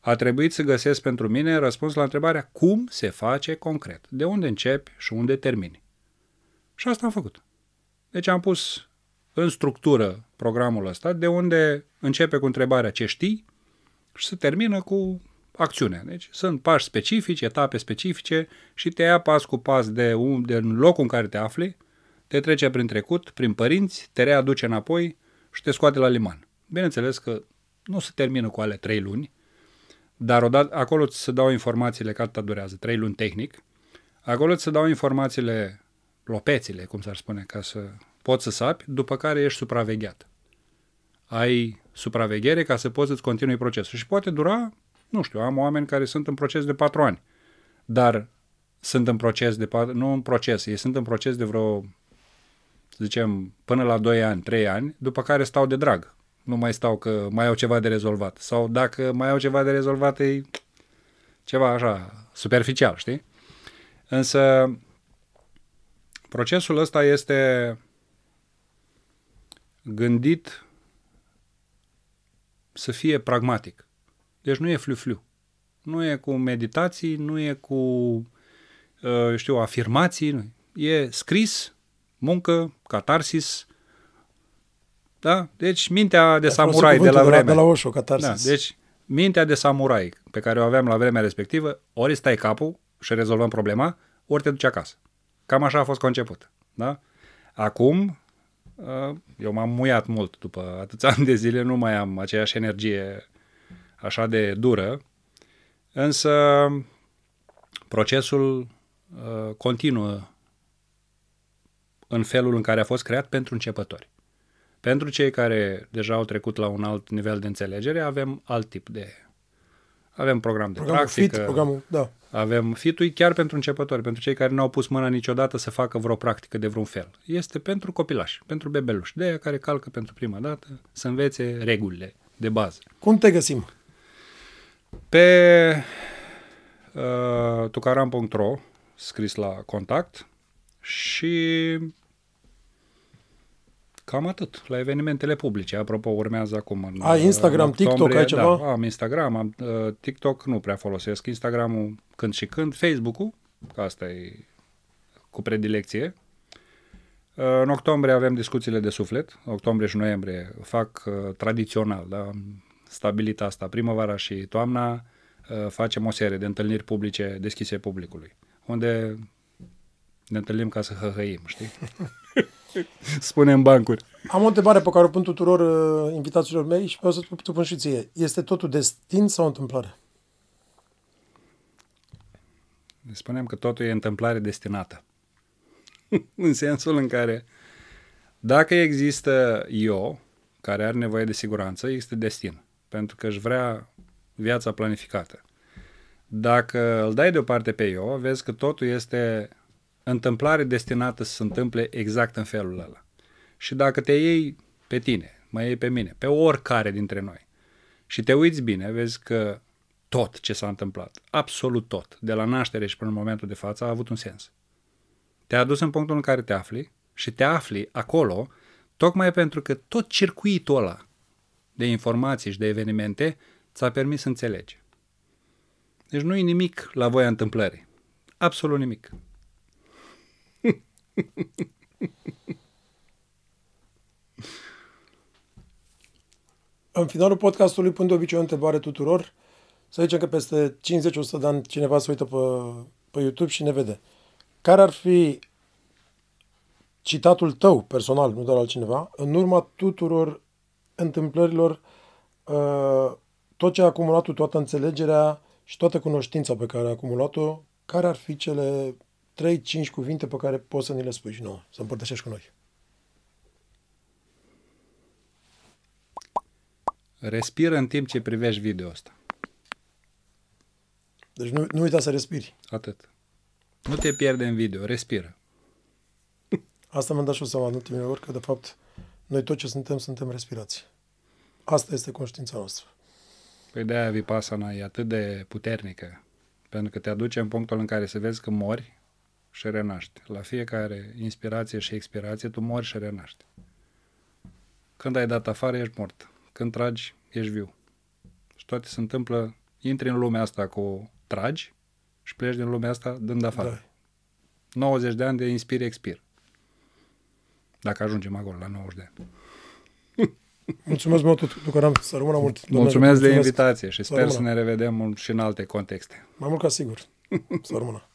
S1: A trebuit să găsesc pentru mine răspuns la întrebarea cum se face concret, de unde începi și unde termini. Și asta am făcut. Deci am pus în structură programul ăsta, de unde începe cu întrebarea ce știi și se termină cu acțiunea. Deci sunt pași specifici, etape specifice și te ia pas cu pas de, un, de locul în care te afli, te trece prin trecut, prin părinți, te readuce înapoi și te scoate la liman. Bineînțeles că nu se termină cu ale trei luni, dar odată, acolo ți se dau informațiile, că atâta durează, trei luni tehnic, acolo ți se dau informațiile, lopețile, cum s-ar spune, ca să poți să sapi, după care ești supravegheat. Ai supraveghere ca să poți să-ți continui procesul. Și poate dura, nu știu, am oameni care sunt în proces de patru ani, dar sunt în proces de patru, nu în proces, ei sunt în proces de vreo, să zicem, până la 2 ani, 3 ani, după care stau de drag. Nu mai stau că mai au ceva de rezolvat. Sau dacă mai au ceva de rezolvat, e ceva așa, superficial, știi? Însă, Procesul ăsta este gândit să fie pragmatic. Deci nu e flu-flu. Nu e cu meditații, nu e cu, uh, știu, afirmații. Nu. E scris, muncă, catarsis. Da? Deci mintea de samurai de la vremea.
S2: De la Osho, catarsis.
S1: Da, deci mintea de samurai pe care o aveam la vremea respectivă, ori stai capul și rezolvăm problema, ori te duci acasă. Cam așa a fost conceput. Da? Acum, uh, eu m-am muiat mult după atâția ani de zile, nu mai am aceeași energie așa de dură, însă procesul uh, continuă în felul în care a fost creat pentru începători. Pentru cei care deja au trecut la un alt nivel de înțelegere, avem alt tip de... Avem program de
S2: programul
S1: practică.
S2: Fit, programul, da.
S1: Avem fitul chiar pentru începători, pentru cei care nu au pus mâna niciodată să facă vreo practică de vreun fel. Este pentru copilași, pentru bebeluși, de aia care calcă pentru prima dată, să învețe regulile de bază.
S2: Cum te găsim?
S1: Pe uh, tucaram.ro, scris la contact și cam atât, la evenimentele publice. Apropo, urmează acum în
S2: Ai Instagram,
S1: în
S2: TikTok, ai ceva?
S1: Da, am Instagram, am uh, TikTok, nu prea folosesc. Instagramul când și când, Facebook-ul, că asta e cu predilecție. Uh, în octombrie avem discuțiile de suflet, octombrie și noiembrie fac uh, tradițional, da? am stabilit asta, primăvara și toamna uh, facem o serie de întâlniri publice deschise publicului, unde ne întâlnim ca să hăhăim, știi? (laughs) (laughs) Spunem bancuri.
S2: Am o întrebare pe care o pun tuturor uh, invitațiilor mei și vreau să te pun și ție. Este totul destin sau întâmplare?
S1: Spunem că totul e întâmplare destinată. (laughs) în sensul în care dacă există eu, care are nevoie de siguranță, există destin. Pentru că își vrea viața planificată. Dacă îl dai deoparte pe eu, vezi că totul este întâmplare destinată să se întâmple exact în felul ăla. Și dacă te iei pe tine, mă iei pe mine, pe oricare dintre noi, și te uiți bine, vezi că tot ce s-a întâmplat, absolut tot, de la naștere și până în momentul de față, a avut un sens. Te-a adus în punctul în care te afli și te afli acolo tocmai pentru că tot circuitul ăla de informații și de evenimente ți-a permis să înțelegi. Deci nu e nimic la voia întâmplării. Absolut nimic. (laughs)
S2: În finalul podcastului pun de obicei o întrebare tuturor. Să zicem că peste 50-100 de ani cineva se uită pe, pe YouTube și ne vede. Care ar fi citatul tău personal, nu doar al cineva, în urma tuturor întâmplărilor, uh, tot ce a acumulat toată înțelegerea și toată cunoștința pe care a acumulat-o, care ar fi cele 3-5 cuvinte pe care poți să ni le spui și nouă, să împărtășești cu noi?
S1: Respiră în timp ce privești video ăsta.
S2: Deci nu, nu uita să respiri.
S1: Atât. Nu te pierde în video, respiră.
S2: Asta mi-am dat și o seama în ultimele ori, că de fapt noi tot ce suntem, suntem respirați. Asta este conștiința noastră.
S1: Păi de-aia Vipassana e atât de puternică, pentru că te aduce în punctul în care să vezi că mori și renaști. La fiecare inspirație și expirație tu mori și renaști. Când ai dat afară, ești mort. Când tragi, ești viu. Și toate se întâmplă, intri în lumea asta cu tragi și pleci din lumea asta dând afară. Da. 90 de ani de inspir-expir. Dacă ajungem acolo, la 90 de ani. (laughs)
S2: Mulțumesc mult, Tucaram, să rămână mult.
S1: Mulțumesc, mulțumesc de invitație și sper să, să ne revedem și în alte contexte.
S2: Mai mult ca sigur. (laughs) Să rămână.